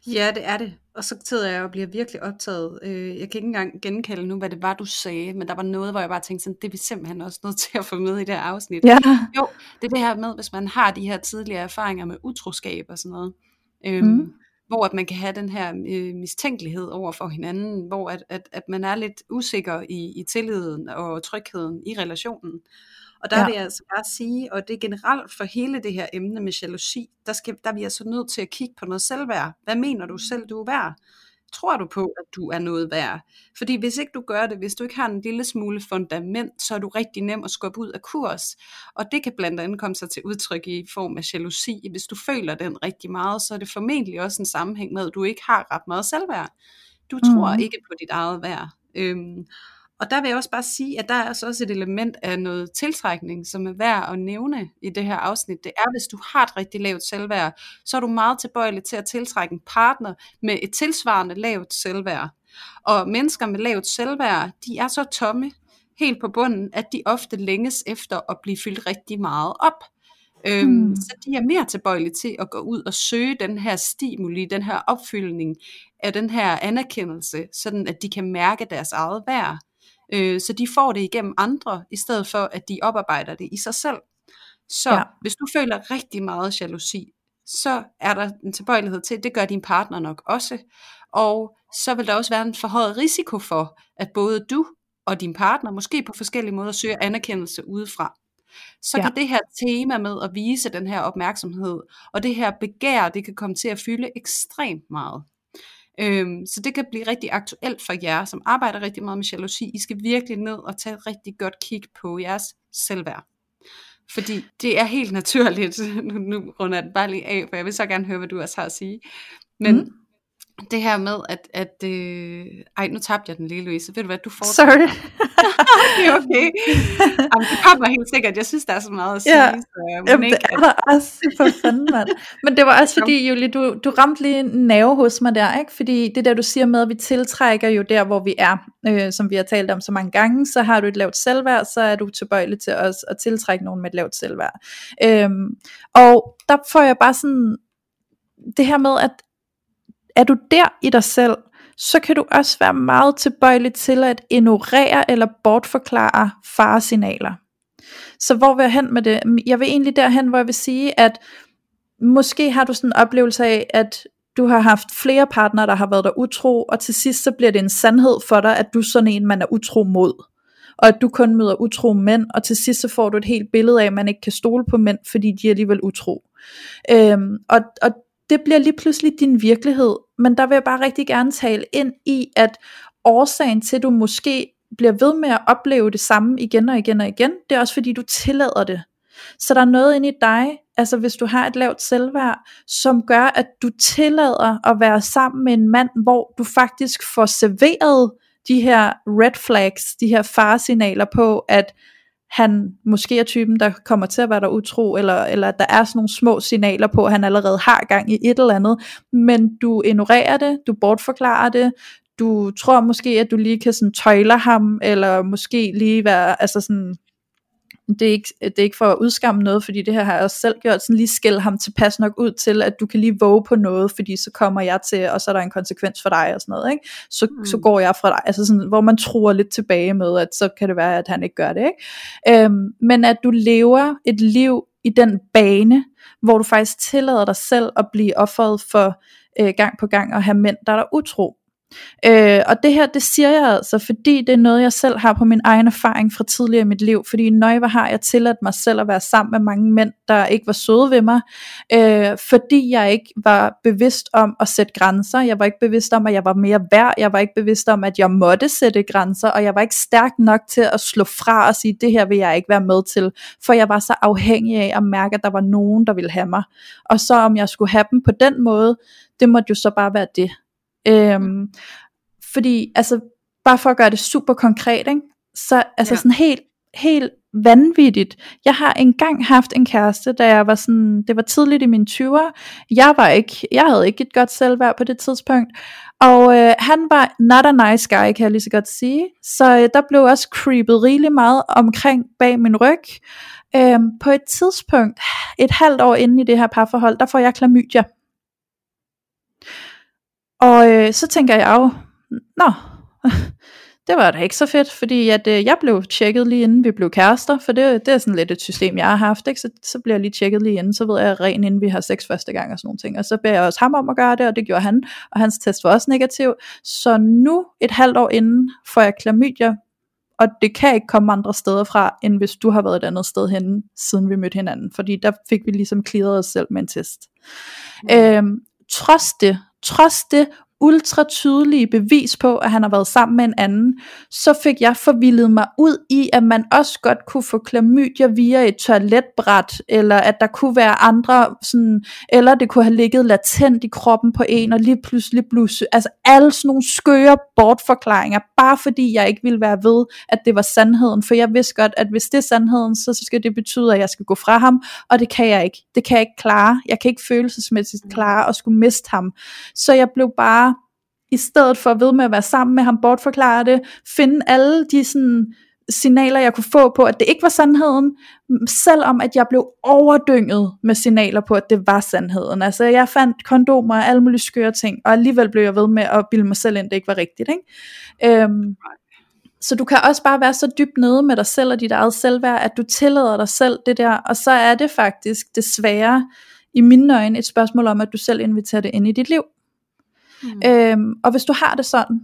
S1: Ja, det er det. Og så sidder jeg og bliver virkelig optaget. Øh, jeg kan ikke engang genkalde nu, hvad det var, du sagde, men der var noget, hvor jeg bare tænkte sådan, det er vi simpelthen også nødt til at få med i det her afsnit.
S2: Ja.
S1: Jo, det er det her med, hvis man har de her tidligere erfaringer med utroskab og sådan noget. Øhm, mm hvor at man kan have den her øh, mistænkelighed over for hinanden, hvor at, at, at man er lidt usikker i, i tilliden og trygheden i relationen. Og der ja. vil jeg altså bare sige, og det er generelt for hele det her emne med jalousi, der, skal, der er vi altså nødt til at kigge på noget selvværd. Hvad mener du selv, du er værd? Tror du på, at du er noget værd? Fordi hvis ikke du gør det, hvis du ikke har en lille smule fundament, så er du rigtig nem at skubbe ud af kurs. Og det kan blandt andet komme sig til udtryk i form af jalousi. Hvis du føler den rigtig meget, så er det formentlig også en sammenhæng med, at du ikke har ret meget selvværd. Du tror mm. ikke på dit eget værd. Øhm, og der vil jeg også bare sige, at der er altså også et element af noget tiltrækning, som er værd at nævne i det her afsnit. Det er, hvis du har et rigtig lavt selvværd, så er du meget tilbøjelig til at tiltrække en partner med et tilsvarende lavt selvværd. Og mennesker med lavt selvværd, de er så tomme helt på bunden, at de ofte længes efter at blive fyldt rigtig meget op. Øhm, hmm. Så de er mere tilbøjelige til at gå ud og søge den her stimuli, den her opfyldning af den her anerkendelse, sådan at de kan mærke deres eget værd øh, så de får det igennem andre, i stedet for at de oparbejder det i sig selv. Så ja. hvis du føler rigtig meget jalousi, så er der en tilbøjelighed til, det gør din partner nok også, og så vil der også være en forhøjet risiko for, at både du og din partner måske på forskellige måder søger anerkendelse udefra. Så ja. kan det her tema med at vise den her opmærksomhed, og det her begær, det kan komme til at fylde ekstremt meget. Øhm, så det kan blive rigtig aktuelt for jer, som arbejder rigtig meget med jalousi. I skal virkelig ned og tage et rigtig godt kig på jeres selvværd. Fordi det er helt naturligt, nu, nu runder jeg den bare lige af, for jeg vil så gerne høre, hvad du også har at sige. Men mm det her med, at, at øh, ej, nu tabte jeg den lige, Louise. Ved du hvad, du får
S2: Sorry.
S1: det er okay. Jamen, det kommer helt sikkert. Jeg synes, der er så meget at sige. Ja. Så,
S2: Jamen, ikke, det er der også. For fanden, mand. Men det var også fordi, Julie, du, du ramte lige en nerve hos mig der, ikke? Fordi det der, du siger med, at vi tiltrækker jo der, hvor vi er, øh, som vi har talt om så mange gange, så har du et lavt selvværd, så er du tilbøjelig til os at tiltrække nogen med et lavt selvværd. Øhm, og der får jeg bare sådan, det her med, at er du der i dig selv, så kan du også være meget tilbøjelig til at ignorere eller bortforklare faresignaler. Så hvor vil jeg hen med det? Jeg vil egentlig derhen, hvor jeg vil sige, at måske har du sådan en oplevelse af, at du har haft flere partnere, der har været der utro, og til sidst så bliver det en sandhed for dig, at du er sådan en, man er utro mod. Og at du kun møder utro mænd, og til sidst så får du et helt billede af, at man ikke kan stole på mænd, fordi de er alligevel utro. Øhm, og, og det bliver lige pludselig din virkelighed, men der vil jeg bare rigtig gerne tale ind i, at årsagen til, at du måske bliver ved med at opleve det samme igen og igen og igen, det er også fordi, du tillader det. Så der er noget inde i dig, altså hvis du har et lavt selvværd, som gør, at du tillader at være sammen med en mand, hvor du faktisk får serveret de her red flags, de her faresignaler på, at han måske er typen, der kommer til at være der utro, eller, eller at der er sådan nogle små signaler på, at han allerede har gang i et eller andet, men du ignorerer det, du bortforklarer det, du tror måske, at du lige kan sådan tøjle ham, eller måske lige være, altså sådan, det er, ikke, det er ikke for at udskamme noget, fordi det her har jeg også selv gjort, sådan lige skælde ham tilpas nok ud til, at du kan lige våge på noget, fordi så kommer jeg til, og så er der en konsekvens for dig og sådan noget, ikke? Så, mm. så går jeg fra dig, altså sådan, hvor man tror lidt tilbage med, at så kan det være, at han ikke gør det, ikke? Øhm, men at du lever et liv i den bane, hvor du faktisk tillader dig selv at blive offeret for øh, gang på gang at have mænd, der er der utro. Øh, og det her, det siger jeg altså, fordi det er noget, jeg selv har på min egen erfaring fra tidligere i mit liv. Fordi nøj, hvor har jeg tilladt mig selv at være sammen med mange mænd, der ikke var søde ved mig. Øh, fordi jeg ikke var bevidst om at sætte grænser. Jeg var ikke bevidst om, at jeg var mere værd. Jeg var ikke bevidst om, at jeg måtte sætte grænser. Og jeg var ikke stærk nok til at slå fra og sige, det her vil jeg ikke være med til. For jeg var så afhængig af at mærke, at der var nogen, der ville have mig. Og så om jeg skulle have dem på den måde, det måtte jo så bare være det. Øhm, fordi, altså, bare for at gøre det super konkret, ikke? så altså ja. sådan helt, helt vanvittigt. Jeg har engang haft en kæreste, da jeg var sådan, det var tidligt i mine 20'er. Jeg var ikke, jeg havde ikke et godt selvværd på det tidspunkt. Og øh, han var not a nice guy, kan jeg lige så godt sige. Så øh, der blev også creepet rigeligt meget omkring bag min ryg. Øh, på et tidspunkt, et halvt år inde i det her parforhold, der får jeg klamydia. Og øh, så tænker jeg jo, nå, det var da ikke så fedt, fordi at, øh, jeg blev tjekket lige inden vi blev kærester, for det, det er sådan lidt et system, jeg har haft, ikke? Så, så bliver jeg lige tjekket lige inden, så ved jeg ren inden vi har sex første gang og sådan nogle ting, og så beder jeg også ham om at gøre det, og det gjorde han, og hans test var også negativ, så nu et halvt år inden får jeg klamydia, og det kan ikke komme andre steder fra, end hvis du har været et andet sted henne, siden vi mødte hinanden, fordi der fik vi ligesom klidret os selv med en test. Mm. Øhm, trods det, trods det ultra tydelige bevis på, at han har været sammen med en anden, så fik jeg forvildet mig ud i, at man også godt kunne få klamydia via et toiletbræt, eller at der kunne være andre, sådan, eller det kunne have ligget latent i kroppen på en, og lige pludselig blusse. Altså alle sådan nogle skøre bortforklaringer, bare fordi jeg ikke ville være ved, at det var sandheden, for jeg vidste godt, at hvis det er sandheden, så skal det betyde, at jeg skal gå fra ham, og det kan jeg ikke. Det kan jeg ikke klare. Jeg kan ikke følelsesmæssigt klare at skulle miste ham. Så jeg blev bare i stedet for ved med at være sammen med ham, bortforklare det, finde alle de sådan, signaler, jeg kunne få på, at det ikke var sandheden, selvom at jeg blev overdynget med signaler på, at det var sandheden. Altså jeg fandt kondomer og alle mulige skøre ting, og alligevel blev jeg ved med at bilde mig selv ind, det ikke var rigtigt. Ikke? Øhm, så du kan også bare være så dybt nede med dig selv og dit eget selvværd, at du tillader dig selv det der, og så er det faktisk desværre i mine øjne et spørgsmål om, at du selv inviterer det ind i dit liv. Mm. Øhm, og hvis du har det sådan,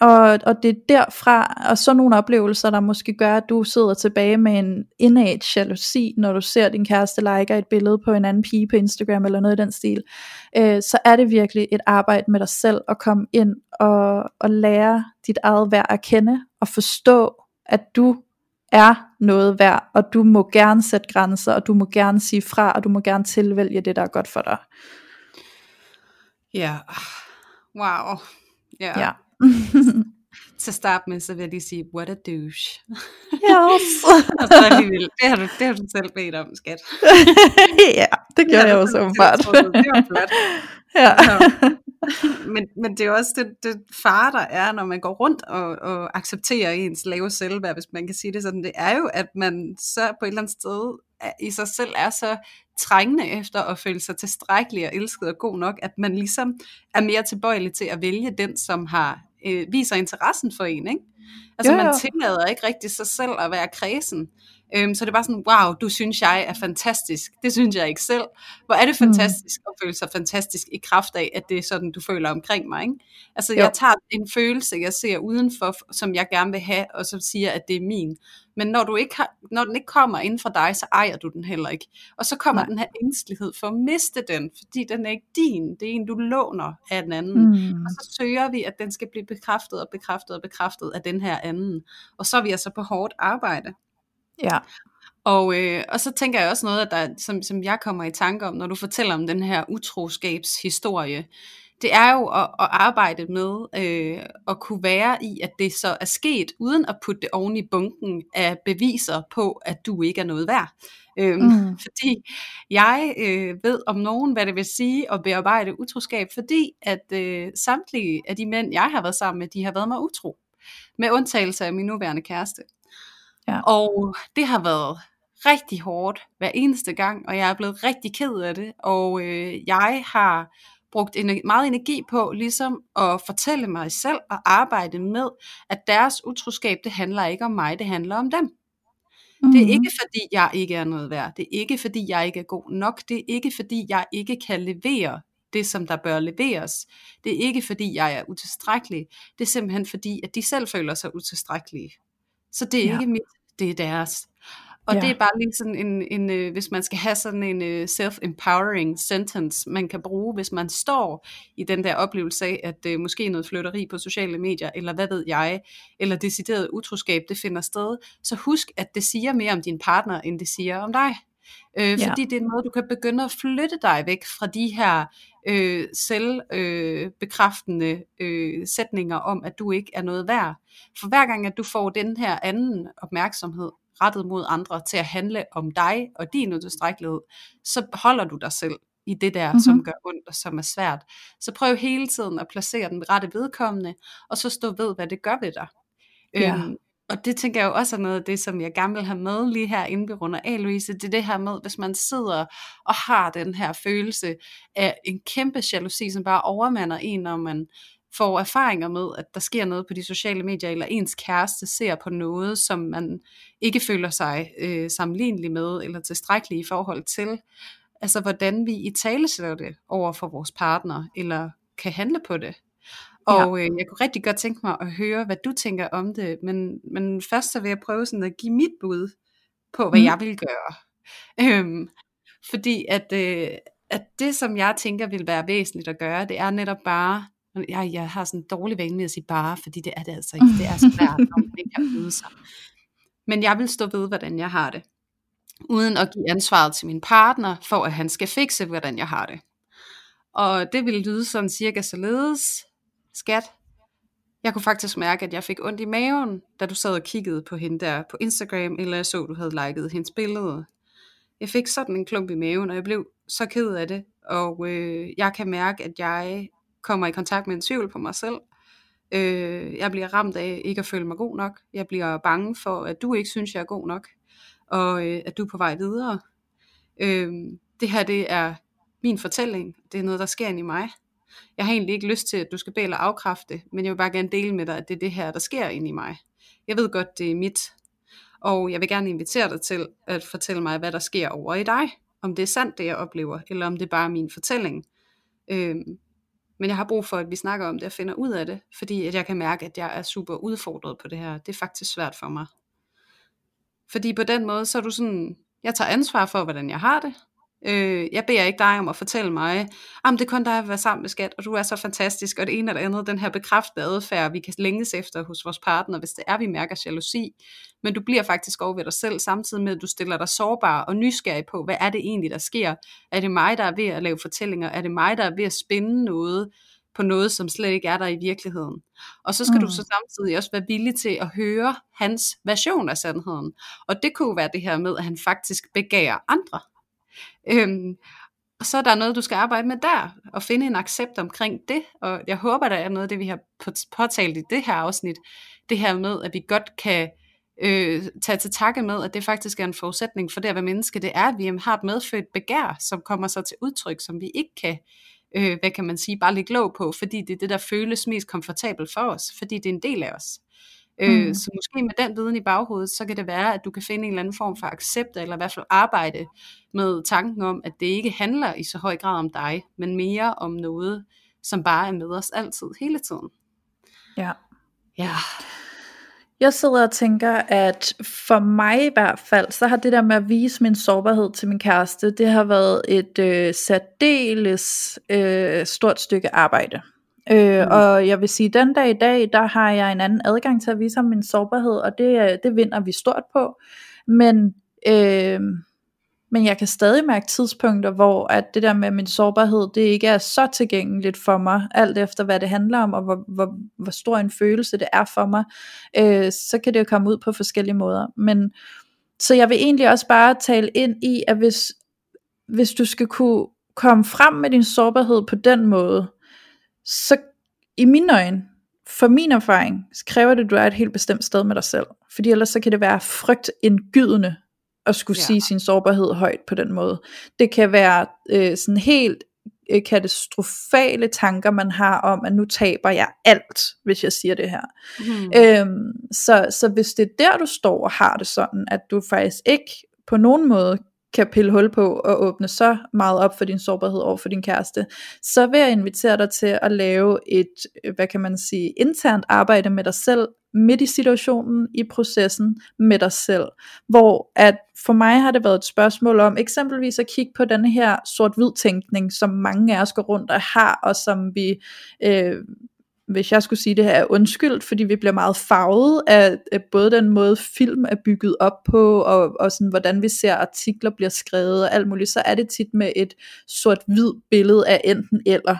S2: og, og det er derfra, og så nogle oplevelser, der måske gør, at du sidder tilbage med en innate jalousi, når du ser din kæreste liker et billede på en anden pige på Instagram, eller noget i den stil, øh, så er det virkelig et arbejde med dig selv, at komme ind og, og lære dit eget værd at kende, og forstå, at du er noget værd, og du må gerne sætte grænser, og du må gerne sige fra, og du må gerne tilvælge det, der er godt for dig.
S1: Ja, Wow. Ja.
S2: ja.
S1: Til at starte med, så vil jeg lige sige, what a douche.
S2: Yes.
S1: og så alligevel, det har, du, det har du selv bedt om, skat.
S2: ja, det gjorde jeg også åbenbart.
S1: Det var flot.
S2: Ja.
S1: men, men det er også det, det far, der er, når man går rundt og, og accepterer ens lave selvværd, hvis man kan sige det sådan, det er jo, at man så på et eller andet sted i sig selv er så trængende efter at føle sig tilstrækkelig og elsket og god nok, at man ligesom er mere tilbøjelig til at vælge den, som har øh, viser interessen for en. Ikke? Altså jo, jo. man tillader ikke rigtig sig selv at være kredsen. Øhm, så det er bare sådan, wow, du synes jeg er fantastisk. Det synes jeg ikke selv. Hvor er det mm. fantastisk mm. at føle sig fantastisk i kraft af, at det er sådan, du føler omkring mig. Ikke? Altså jo. jeg tager en følelse, jeg ser udenfor, som jeg gerne vil have, og så siger, at det er min. Men når, du ikke har, når den ikke kommer inden for dig, så ejer du den heller ikke. Og så kommer Nej. den her ængstelighed for at miste den, fordi den er ikke din. Det er en, du låner af den anden. Mm. Og så søger vi, at den skal blive bekræftet og bekræftet og bekræftet af den her anden. Og så er vi altså på hårdt arbejde.
S2: Ja.
S1: Og, øh, og så tænker jeg også noget, at der, som, som jeg kommer i tanke om, når du fortæller om den her utroskabshistorie, det er jo at, at arbejde med øh, at kunne være i, at det så er sket, uden at putte det oven i bunken af beviser på, at du ikke er noget værd. Øhm, mm. Fordi jeg øh, ved om nogen, hvad det vil sige at bearbejde utroskab, fordi at øh, samtlige af de mænd, jeg har været sammen med, de har været mig utro. Med undtagelse af min nuværende kæreste. Ja. Og det har været rigtig hårdt hver eneste gang, og jeg er blevet rigtig ked af det, og øh, jeg har brugt en, meget energi på ligesom at fortælle mig selv og arbejde med, at deres utroskab, det handler ikke om mig, det handler om dem. Mm-hmm. Det er ikke fordi, jeg ikke er noget værd. Det er ikke fordi, jeg ikke er god nok. Det er ikke fordi, jeg ikke kan levere det, som der bør leveres. Det er ikke fordi, jeg er utilstrækkelig. Det er simpelthen fordi, at de selv føler sig utilstrækkelige. Så det er ja. ikke mit, det er deres. Og ja. det er bare lige sådan en, en øh, hvis man skal have sådan en øh, self-empowering sentence, man kan bruge, hvis man står i den der oplevelse af, at øh, måske noget flytteri på sociale medier, eller hvad ved jeg, eller decideret utroskab, det finder sted, så husk, at det siger mere om din partner, end det siger om dig. Øh, ja. Fordi det er en måde, du kan begynde at flytte dig væk fra de her øh, selvbekræftende øh, øh, sætninger om, at du ikke er noget værd. For hver gang, at du får den her anden opmærksomhed, rettet mod andre til at handle om dig og din utilstrækkelighed, så holder du dig selv i det der, mm-hmm. som gør ondt og som er svært. Så prøv hele tiden at placere den rette vedkommende, og så stå ved, hvad det gør ved dig. Ja. Øhm, og det tænker jeg jo også er noget af det, som jeg gerne vil have med lige her inden vi runder af, Louise. Det er det her med, hvis man sidder og har den her følelse af en kæmpe jalousi, som bare overmander en, når man får erfaringer med, at der sker noget på de sociale medier, eller ens kæreste ser på noget, som man ikke føler sig øh, sammenlignelig med, eller tilstrækkelig i forhold til. Altså hvordan vi i tale sætter det over for vores partner, eller kan handle på det. Og ja. øh, jeg kunne rigtig godt tænke mig at høre, hvad du tænker om det, men, men først så vil jeg prøve sådan at give mit bud på, hvad mm. jeg vil gøre. Øhm, fordi at, øh, at det, som jeg tænker vil være væsentligt at gøre, det er netop bare jeg, jeg har sådan en dårlig vane med at sige bare, fordi det er det altså ikke. Det er svært, når man ikke kan byde sig. Men jeg vil stå ved, hvordan jeg har det. Uden at give ansvaret til min partner, for at han skal fikse, hvordan jeg har det. Og det vil lyde sådan cirka således. Skat, jeg kunne faktisk mærke, at jeg fik ondt i maven, da du sad og kiggede på hende der på Instagram, eller jeg så, du havde liket hendes billede. Jeg fik sådan en klump i maven, og jeg blev så ked af det. Og øh, jeg kan mærke, at jeg kommer i kontakt med en tvivl på mig selv. Øh, jeg bliver ramt af ikke at føle mig god nok. Jeg bliver bange for, at du ikke synes, jeg er god nok. Og øh, at du er på vej videre. Øh, det her, det er min fortælling. Det er noget, der sker ind i mig. Jeg har egentlig ikke lyst til, at du skal bede eller afkræfte, men jeg vil bare gerne dele med dig, at det er det her, der sker ind i mig. Jeg ved godt, det er mit. Og jeg vil gerne invitere dig til at fortælle mig, hvad der sker over i dig. Om det er sandt, det jeg oplever, eller om det bare er min fortælling. Øhm, men jeg har brug for, at vi snakker om det og finder ud af det, fordi at jeg kan mærke, at jeg er super udfordret på det her. Det er faktisk svært for mig. Fordi på den måde, så er du sådan, jeg tager ansvar for, hvordan jeg har det. Øh, jeg beder ikke dig om at fortælle mig, om det er kun dig at være sammen med skat, og du er så fantastisk, og det ene eller andet, den her bekræftede adfærd, vi kan længes efter hos vores partner, hvis det er, vi mærker jalousi. Men du bliver faktisk over ved dig selv, samtidig med, at du stiller dig sårbar og nysgerrig på, hvad er det egentlig, der sker? Er det mig, der er ved at lave fortællinger? Er det mig, der er ved at spænde noget? på noget, som slet ikke er der i virkeligheden. Og så skal mm. du så samtidig også være villig til at høre hans version af sandheden. Og det kunne være det her med, at han faktisk begærer andre. Øhm, og så er der noget, du skal arbejde med der, og finde en accept omkring det, og jeg håber, der er noget af det, vi har påtalt i det her afsnit, det her med, at vi godt kan øh, tage til takke med, at det faktisk er en forudsætning for det at være menneske, det er, at vi har et medfødt begær, som kommer så til udtryk, som vi ikke kan, øh, hvad kan man sige, bare lægge låg på, fordi det er det, der føles mest komfortabelt for os, fordi det er en del af os. Øh, mm. Så måske med den viden i baghovedet, så kan det være, at du kan finde en eller anden form for accept, eller i hvert fald arbejde med tanken om, at det ikke handler i så høj grad om dig, men mere om noget, som bare er med os altid, hele tiden.
S2: Ja.
S1: Ja.
S2: Jeg sidder og tænker, at for mig i hvert fald, så har det der med at vise min sårbarhed til min kæreste, det har været et øh, særdeles øh, stort stykke arbejde. Øh, mm. Og jeg vil sige, at den dag i dag, der har jeg en anden adgang til at vise ham min sårbarhed, og det, det vinder vi stort på. Men, øh, men jeg kan stadig mærke tidspunkter, hvor at det der med min sårbarhed, det ikke er så tilgængeligt for mig, alt efter hvad det handler om, og hvor, hvor, hvor stor en følelse det er for mig. Øh, så kan det jo komme ud på forskellige måder. Men så jeg vil egentlig også bare tale ind i, at hvis, hvis du skal kunne komme frem med din sårbarhed på den måde, så i mine øjne, for min erfaring, så kræver det, at du er et helt bestemt sted med dig selv. Fordi ellers så kan det være frygtindgydende at skulle ja. sige sin sårbarhed højt på den måde. Det kan være øh, sådan helt øh, katastrofale tanker, man har om, at nu taber jeg alt, hvis jeg siger det her. Mm. Øhm, så, så hvis det er der, du står og har det sådan, at du faktisk ikke på nogen måde kan pille hul på og åbne så meget op for din sårbarhed over for din kæreste, så vil jeg invitere dig til at lave et, øh, hvad kan man sige, internt arbejde med dig selv, midt i situationen, i processen med dig selv. Hvor at for mig har det været et spørgsmål om eksempelvis at kigge på den her sort-hvid tænkning, som mange af os går rundt og har, og som vi øh, hvis jeg skulle sige det her, er undskyldt, fordi vi bliver meget farvet af, af både den måde film er bygget op på, og, og sådan, hvordan vi ser artikler bliver skrevet og alt muligt, så er det tit med et sort-hvid billede af enten eller.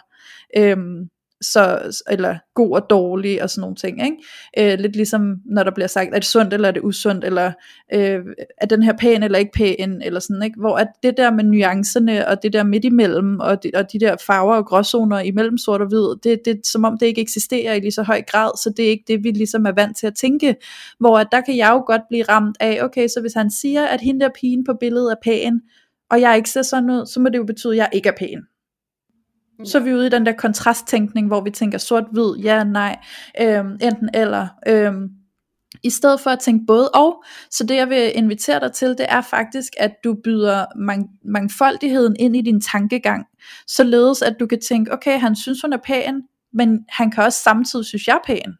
S2: Øhm, så, eller god og dårlig og sådan nogle ting. Ikke? Øh, lidt ligesom når der bliver sagt, er det sundt eller er det usundt, eller øh, er den her pæn eller ikke pæn, eller sådan, ikke? hvor at det der med nuancerne og det der midt imellem, og de, og de der farver og gråzoner imellem sort og hvid, det, det er som om det ikke eksisterer i lige så høj grad, så det er ikke det, vi ligesom er vant til at tænke, hvor at der kan jeg jo godt blive ramt af, okay, så hvis han siger, at hende der pigen på billedet er pæn, og jeg ikke ser sådan ud, så må det jo betyde, at jeg ikke er pæn. Så er vi ude i den der kontrasttænkning, hvor vi tænker sort-hvid, ja, nej, øhm, enten eller. Øhm, i stedet for at tænke både og, så det jeg vil invitere dig til, det er faktisk, at du byder mang- mangfoldigheden ind i din tankegang, således at du kan tænke, okay, han synes hun er pæn, men han kan også samtidig synes jeg er pæn.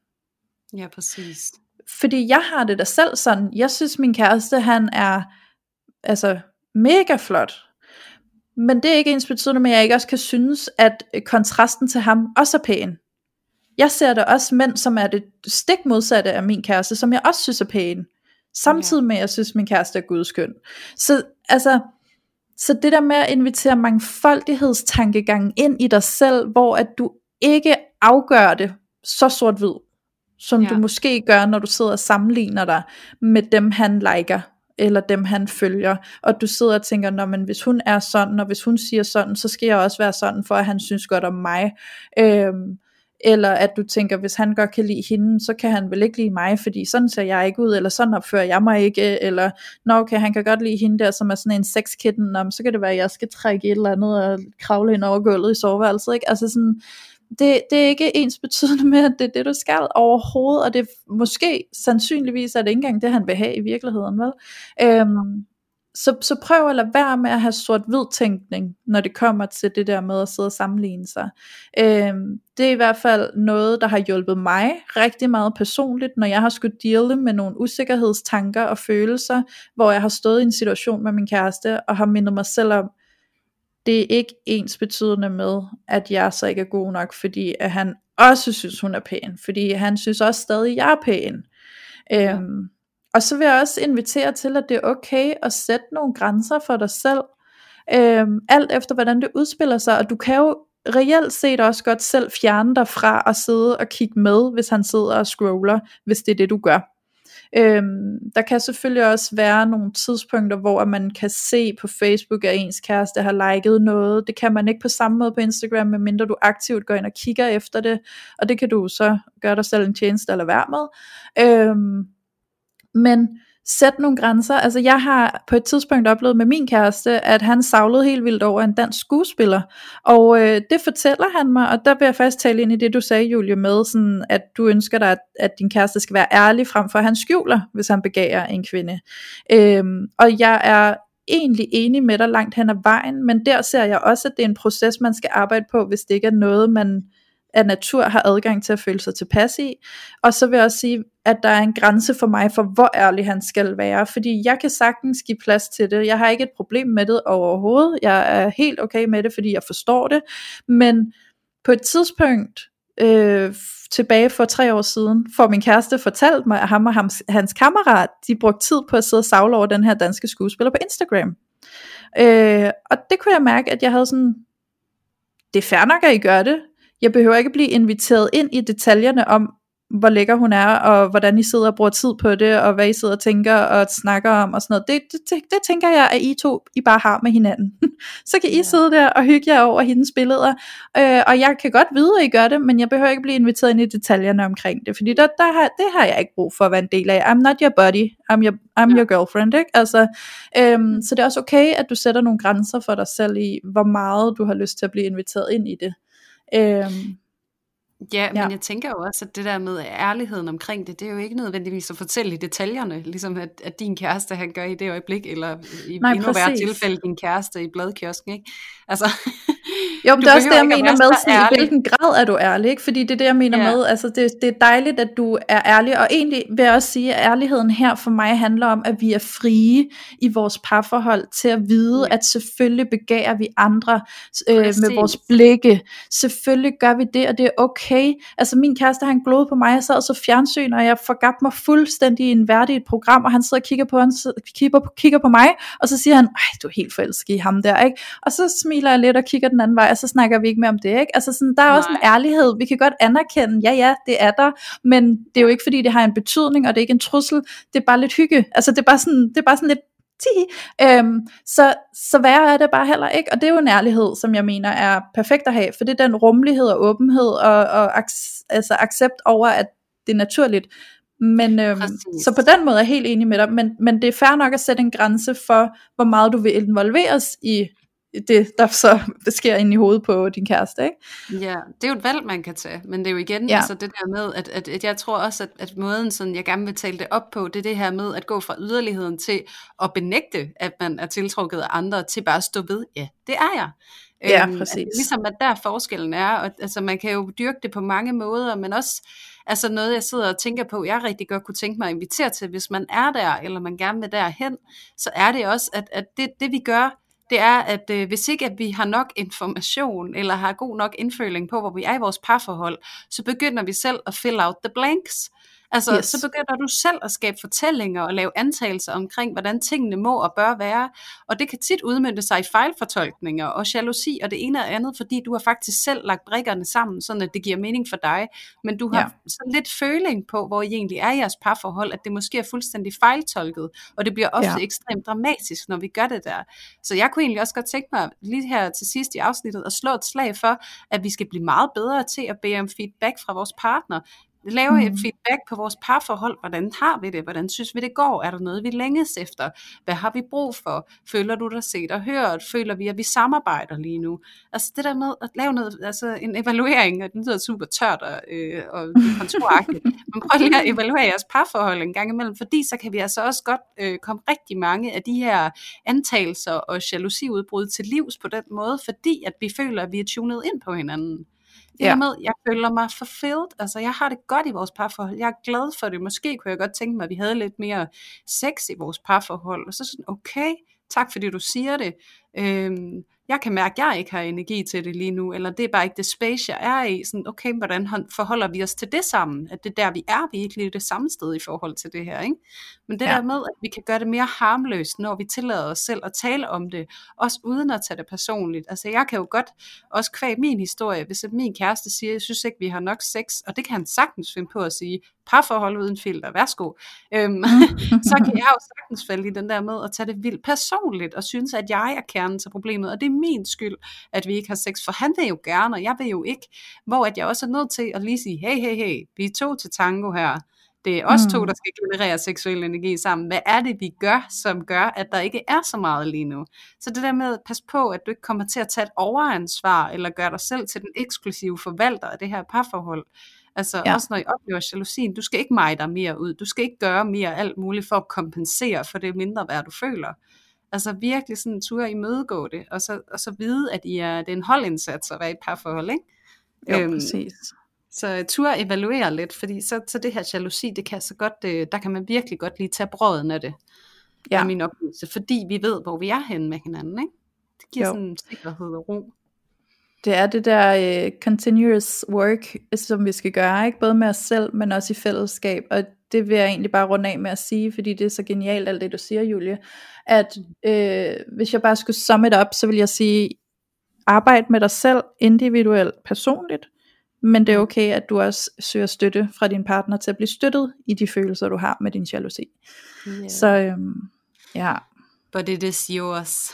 S1: Ja, præcis.
S2: Fordi jeg har det da selv sådan, jeg synes min kæreste, han er altså mega flot, men det er ikke ens betydende med, at jeg ikke også kan synes, at øh, kontrasten til ham også er pæn. Jeg ser der også mænd, som er det stik modsatte af min kæreste, som jeg også synes er pæn. Samtidig med, at jeg synes, at min kæreste er gudskøn. Så altså, så det der med at invitere mangfoldighedstankegangen ind i dig selv, hvor at du ikke afgør det så sort-hvid, som ja. du måske gør, når du sidder og sammenligner dig med dem, han liker eller dem han følger, og du sidder og tænker, Nå, men hvis hun er sådan, og hvis hun siger sådan, så skal jeg også være sådan, for at han synes godt om mig. Øhm, eller at du tænker, hvis han godt kan lide hende, så kan han vel ikke lide mig, fordi sådan ser jeg ikke ud, eller sådan opfører jeg mig ikke, eller nå okay, han kan godt lide hende der, som er sådan en sexkitten, så kan det være, at jeg skal trække et eller andet og kravle ind over gulvet i soveværelset, ikke? Altså sådan, det, det er ikke ens betydende med, at det er det, du skal overhovedet, og det måske sandsynligvis er det ikke engang det, han vil have i virkeligheden, vel? Øhm, så, så prøv at lade være med at have sort-hvid tænkning, når det kommer til det der med at sidde og sammenligne sig. Øhm, det er i hvert fald noget, der har hjulpet mig rigtig meget personligt, når jeg har skulle deale med nogle usikkerhedstanker og følelser, hvor jeg har stået i en situation med min kæreste, og har mindet mig selv om, det er ikke ens betydende med, at jeg så ikke er god nok, fordi at han også synes, hun er pæn, fordi han synes også stadig, at jeg er pæn. Ja. Øhm, og så vil jeg også invitere til, at det er okay at sætte nogle grænser for dig selv, øhm, alt efter hvordan det udspiller sig, og du kan jo reelt set også godt selv fjerne dig fra at sidde og kigge med, hvis han sidder og scroller, hvis det er det du gør. Øhm, der kan selvfølgelig også være nogle tidspunkter, hvor man kan se på Facebook, at ens kæreste har liket noget. Det kan man ikke på samme måde på Instagram, medmindre du aktivt går ind og kigger efter det. Og det kan du så gøre dig selv en tjeneste eller være med. Øhm, men sæt nogle grænser. Altså jeg har på et tidspunkt oplevet med min kæreste, at han savlede helt vildt over en dansk skuespiller. Og øh, det fortæller han mig, og der vil jeg faktisk tale ind i det, du sagde, Julie, med, sådan, at du ønsker dig, at, at din kæreste skal være ærlig, frem for at han skjuler, hvis han begærer en kvinde. Øhm, og jeg er egentlig enig med dig langt hen ad vejen, men der ser jeg også, at det er en proces, man skal arbejde på, hvis det ikke er noget, man af natur har adgang til at føle sig tilpas i. Og så vil jeg også sige, at der er en grænse for mig for, hvor ærlig han skal være. Fordi jeg kan sagtens give plads til det. Jeg har ikke et problem med det overhovedet. Jeg er helt okay med det, fordi jeg forstår det. Men på et tidspunkt, øh, tilbage for tre år siden, får min kæreste fortalt mig, at ham og hans, hans kammerat, de brugte tid på at sidde og savle over den her danske skuespiller på Instagram. Øh, og det kunne jeg mærke, at jeg havde sådan, det er fair nok, at I gør det, jeg behøver ikke blive inviteret ind i detaljerne om, hvor lækker hun er, og hvordan I sidder og bruger tid på det, og hvad I sidder og tænker og snakker om, og sådan noget. Det, det, det, det tænker jeg, at I to I bare har med hinanden. så kan I ja. sidde der og hygge jer over hendes billeder, øh, og jeg kan godt vide, at I gør det, men jeg behøver ikke blive inviteret ind i detaljerne omkring det, fordi der, der har, det har jeg ikke brug for at være en del af. I'm not your buddy, I'm your, I'm ja. your girlfriend, ikke? Altså, øhm, så det er også okay, at du sætter nogle grænser for dig selv i, hvor meget du har lyst til at blive inviteret ind i det. Øhm,
S1: Ja, men ja. jeg tænker jo også, at det der med ærligheden omkring det, det er jo ikke nødvendigvis at fortælle i detaljerne, ligesom at, at din kæreste han gør i det øjeblik, eller i Nej, endnu værre tilfælde din kæreste i bladkiosken, ikke? Altså,
S2: jo, men det er også det, jeg mener med, sådan, i hvilken grad er du ærlig, ikke? Fordi det er det, jeg mener ja. med, altså det, det er dejligt, at du er ærlig, og egentlig vil jeg også sige, at ærligheden her for mig handler om, at vi er frie i vores parforhold til at vide, ja. at selvfølgelig begærer vi andre øh, med vores blikke, selvfølgelig gør vi det, og det er okay. Altså min kæreste, han glodede på mig, jeg sad så fjernsyn, og jeg forgab mig fuldstændig i en værdig program, og han sidder og kigger på, han kigger, kigger på mig, og så siger han, ej, du er helt forelsket i ham der, ikke? Og så smiler jeg lidt og kigger den anden vej, og så snakker vi ikke mere om det, ikke? Altså sådan, der er Nej. også en ærlighed, vi kan godt anerkende, ja ja, det er der, men det er jo ikke fordi, det har en betydning, og det er ikke en trussel, det er bare lidt hygge, altså det er bare sådan, det er bare sådan lidt Øhm, så, så værre er det bare heller ikke, og det er jo en ærlighed, som jeg mener er perfekt at have, for det er den rummelighed og åbenhed og, og ac- altså accept over, at det er naturligt. Men øhm, så på den måde er jeg helt enig med dig, men, men det er fair nok at sætte en grænse for, hvor meget du vil involveres i det, der så sker ind i hovedet på din kæreste, ikke?
S1: Ja, det er jo et valg, man kan tage, men det er jo igen ja. altså det der med, at, at, at jeg tror også, at, at måden, sådan, jeg gerne vil tale det op på, det er det her med at gå fra yderligheden til at benægte, at man er tiltrukket af andre, til bare at stå ved, ja, det er jeg.
S2: Ja, øhm, præcis.
S1: Ligesom at der forskellen er, og, altså man kan jo dyrke det på mange måder, men også altså noget, jeg sidder og tænker på, jeg rigtig godt kunne tænke mig at invitere til, hvis man er der, eller man gerne vil derhen, så er det også, at, at det, det vi gør, det er, at øh, hvis ikke at vi har nok information, eller har god nok indføling på, hvor vi er i vores parforhold, så begynder vi selv at fill out the blanks. Altså, yes. så begynder du selv at skabe fortællinger og lave antagelser omkring, hvordan tingene må og bør være. Og det kan tit udmynde sig i fejlfortolkninger og jalousi og det ene og andet, fordi du har faktisk selv lagt brikkerne sammen, så det giver mening for dig. Men du har ja. så lidt føling på, hvor I egentlig er i jeres parforhold, at det måske er fuldstændig fejltolket. Og det bliver ofte ja. ekstremt dramatisk, når vi gør det der. Så jeg kunne egentlig også godt tænke mig lige her til sidst i afsnittet at slå et slag for, at vi skal blive meget bedre til at bede om feedback fra vores partner lave mm. et feedback på vores parforhold. Hvordan har vi det? Hvordan synes vi det går? Er der noget, vi længes efter? Hvad har vi brug for? Føler du dig set og hørt? Føler vi, at vi samarbejder lige nu? Altså det der med at lave noget, altså en evaluering, og det lyder super tørt og, øh, og kontoragtigt, men prøv lige at evaluere jeres parforhold en gang imellem, fordi så kan vi altså også godt øh, komme rigtig mange af de her antagelser og jalousiudbrud til livs på den måde, fordi at vi føler, at vi er tunet ind på hinanden. Det ja. med, jeg føler mig fulfilled, altså jeg har det godt i vores parforhold, jeg er glad for det, måske kunne jeg godt tænke mig, at vi havde lidt mere sex i vores parforhold, og så sådan, okay, tak fordi du siger det, øhm, jeg kan mærke, at jeg ikke har energi til det lige nu, eller det er bare ikke det space, jeg er i. Sådan, okay, hvordan forholder vi os til det sammen? At det er der, vi er, vi er ikke lige det samme sted i forhold til det her. Ikke? Men det ja. der med, at vi kan gøre det mere harmløst, når vi tillader os selv at tale om det, også uden at tage det personligt. Altså jeg kan jo godt også kvæg min historie, hvis min kæreste siger, jeg synes ikke, vi har nok sex, og det kan han sagtens finde på at sige, parforhold uden filter, værsgo. Øhm, så kan jeg jo sagtens falde i den der med at tage det vildt personligt, og synes, at jeg er kernen til problemet, og det er min skyld, at vi ikke har sex, for han vil jo gerne, og jeg vil jo ikke, hvor at jeg også er nødt til at lige sige, hey, hey, hey, vi er to til tango her, det er os mm. to, der skal generere seksuel energi sammen. Hvad er det, vi gør, som gør, at der ikke er så meget lige nu? Så det der med passe på, at du ikke kommer til at tage et overansvar, eller gøre dig selv til den eksklusive forvalter af det her parforhold. Altså ja. også når I oplever jalousien, du skal ikke meje dig mere ud, du skal ikke gøre mere alt muligt for at kompensere for det mindre værd, du føler. Altså virkelig sådan ture imødegå det, og så, og så vide, at I er, det er en holdindsats at være i et parforhold, ikke?
S2: Jo, øhm, præcis.
S1: Så tur evaluere lidt, fordi så, så det her jalousi, det kan så godt, øh, der kan man virkelig godt lige tage brøden af det. Ja. Er min oplevelse, fordi vi ved, hvor vi er henne med hinanden, ikke? Det giver jo. sådan en sikkerhed og ro.
S2: Det er det der uh, continuous work, som vi skal gøre, ikke? både med os selv, men også i fællesskab. Og det vil jeg egentlig bare runde af med at sige, fordi det er så genialt alt det du siger, Julie, at uh, hvis jeg bare skulle summe det op, så vil jeg sige, arbejde med dig selv individuelt, personligt, men det er okay, at du også søger støtte fra din partner til at blive støttet i de følelser, du har med din jalousi. Yeah. Så um, ja.
S1: But it is yours.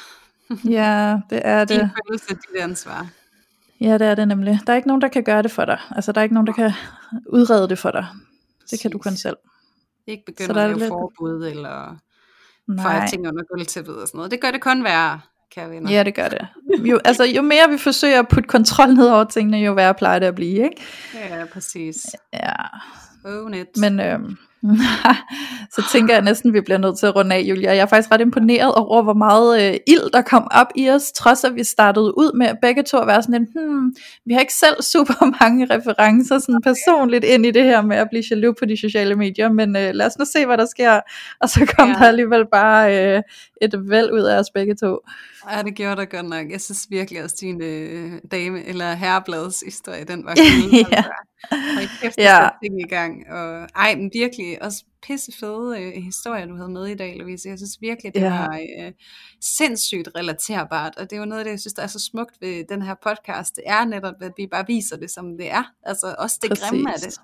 S2: ja, det er det.
S1: Din følelse, dit ansvar.
S2: Ja, det er det nemlig. Der er ikke nogen, der kan gøre det for dig. Altså, der er ikke nogen, der kan udrede det for dig. Det kan du kun selv.
S1: Ikke begynde at lave lidt... forbud, eller fejre ting under gulvtæppet og sådan noget. Det gør det kun værre, kære venner.
S2: Ja, det gør det. Jo, altså, jo mere vi forsøger at putte kontrol ned over tingene, jo værre plejer det at blive, ikke?
S1: Ja, præcis.
S2: Ja.
S1: Own it.
S2: Men øhm, så tænker jeg næsten, at vi bliver nødt til at runde af, Julia. Jeg er faktisk ret imponeret over, hvor meget øh, ild, der kom op i os, trods at vi startede ud med begge to at være sådan en, hmm, vi har ikke selv super mange referencer sådan personligt ind i det her med at blive jaloux på de sociale medier, men øh, lad os nu se, hvad der sker. Og så kom ja. der alligevel bare øh, et væld ud af os begge to.
S1: Ja, det gjorde der godt nok. Jeg synes virkelig også, din øh, dame, eller herrebladets historie, den var cool. ja. Og i kæft, ja. ting i gang. Og, ej, men virkelig også pisse fede øh, historier, du havde med i dag, Louise. Jeg synes virkelig, det ja. var øh, sindssygt relaterbart. Og det er jo noget af det, jeg synes, der er så smukt ved den her podcast. Det er netop, at vi bare viser det, som det er. Altså også det Præcis. grimme af det.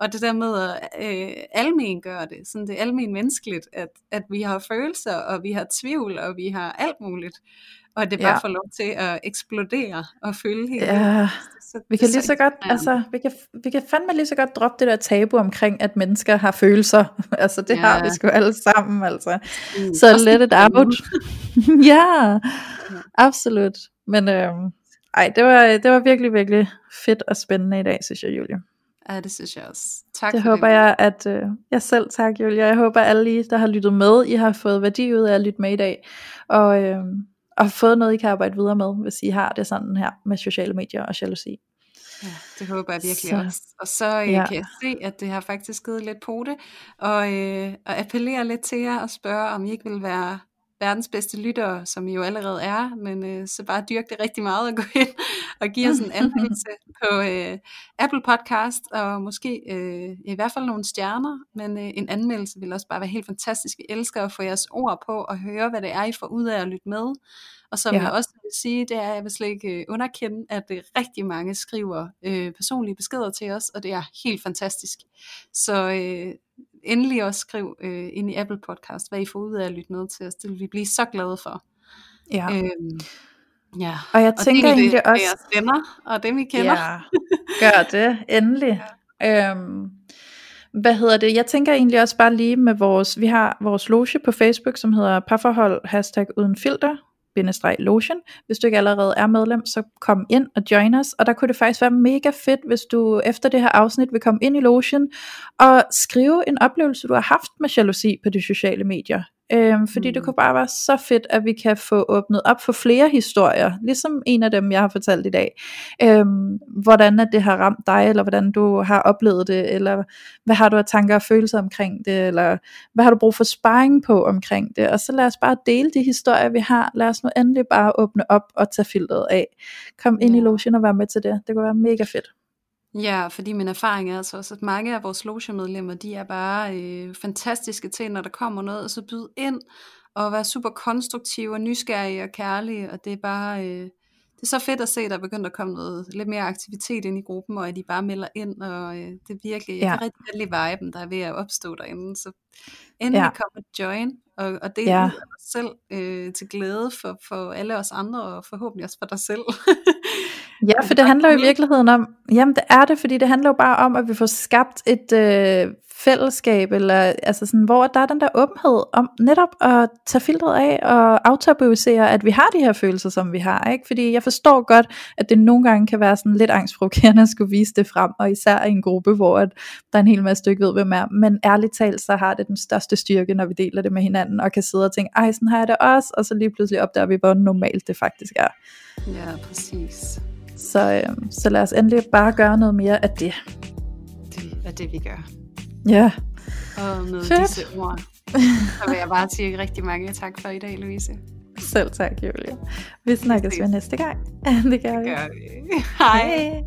S1: Og det der med at øh, almen gøre det, sådan det er almen menneskeligt, at, at vi har følelser, og vi har tvivl, og vi har alt muligt. Og det bare ja. får lov til at eksplodere og føle helt
S2: ja. Så, vi kan lige så godt, altså, vi kan, vi kan fandme lige så godt droppe det der tabu omkring, at mennesker har følelser. altså, det ja. har vi sgu alle sammen, altså. Mm, så let it out. ja, absolut. Men øh, ej, det var, det var virkelig, virkelig fedt og spændende i dag, synes jeg, Julie.
S1: Ja, det synes jeg også. Tak
S2: det for håber det. jeg, at øh, jeg selv tak, Julia. Jeg håber, at alle I, der har lyttet med, I har fået værdi ud af at lytte med i dag. Og, øh, og fået noget, I kan arbejde videre med, hvis I har det sådan her med sociale medier og jalousi.
S1: Ja, det håber jeg virkelig så, også. Og så øh, ja. kan jeg se, at det har faktisk givet lidt på det, og, øh, og appellere lidt til jer og spørge, om I ikke vil være verdens bedste lyttere, som I jo allerede er, men øh, så bare dyrke det rigtig meget at gå ind og give os en anmeldelse på øh, Apple Podcast, og måske øh, i hvert fald nogle stjerner, men øh, en anmeldelse vil også bare være helt fantastisk. Vi elsker at få jeres ord på og høre, hvad det er, I får ud af at lytte med. Og som ja. jeg også vil sige, det er, at jeg vil slet ikke øh, underkende, at det rigtig mange skriver øh, personlige beskeder til os, og det er helt fantastisk. Så øh, endelig også skriv øh, ind i Apple Podcast, hvad I får ud af at lytte med til os. Det vil vi blive så glade for.
S2: Ja. Øhm, ja. Og jeg tænker og egentlig det også...
S1: jeres venner og dem I kender.
S2: Ja, gør det. Endelig. Ja. Øhm, hvad hedder det? Jeg tænker egentlig også bare lige med vores, vi har vores loge på Facebook, som hedder parforhold hashtag uden filter, lotion. Hvis du ikke allerede er medlem, så kom ind og join os. Og der kunne det faktisk være mega fedt, hvis du efter det her afsnit vil komme ind i lotion og skrive en oplevelse, du har haft med jalousi på de sociale medier. Øhm, fordi mm. det kunne bare være så fedt, at vi kan få åbnet op for flere historier, ligesom en af dem, jeg har fortalt i dag. Øhm, hvordan at det har ramt dig, eller hvordan du har oplevet det, eller hvad har du af tanker og følelser omkring det, eller hvad har du brug for sparring på omkring det. Og så lad os bare dele de historier, vi har. Lad os nu endelig bare åbne op og tage filteret af. Kom ind i lotion og vær med til det. Det kunne være mega fedt.
S1: Ja, fordi min erfaring er altså også, at mange af vores logemedlemmer, de er bare øh, fantastiske til, når der kommer noget, og så byde ind og være super konstruktive og nysgerrige og kærlige, og det er bare, øh, det er så fedt at se, at der er begyndt at komme noget lidt mere aktivitet ind i gruppen, og at de bare melder ind, og øh, det er virkelig, ja. jeg kan rigtig godt lide viben, der er ved at opstå derinde, så endelig ja. kom og join, og, og det ja. er selv øh, til glæde for, for alle os andre, og forhåbentlig også for dig selv.
S2: Ja, for det handler jo i virkeligheden om, jamen det er det, fordi det handler jo bare om, at vi får skabt et øh, fællesskab, eller altså sådan, hvor der er den der åbenhed om netop at tage filtret af og aftabuisere, at vi har de her følelser, som vi har, ikke? Fordi jeg forstår godt, at det nogle gange kan være sådan lidt angstprovokerende at skulle vise det frem, og især i en gruppe, hvor at der er en hel masse, du ikke ved, hvem er. Men ærligt talt, så har det den største styrke, når vi deler det med hinanden, og kan sidde og tænke, ej, sådan har jeg det også, og så lige pludselig opdager vi, hvor normalt det faktisk er.
S1: Ja, præcis.
S2: Så, øh, så lad os endelig bare gøre noget mere af det.
S1: Det er det, vi gør.
S2: Ja.
S1: Og med Fedt. disse ord, så vil jeg bare sige rigtig mange tak for i dag, Louise.
S2: Selv tak, Julie. Vi snakkes ved næste gang. Det gør vi. Det gør vi.
S1: Hej. Hej.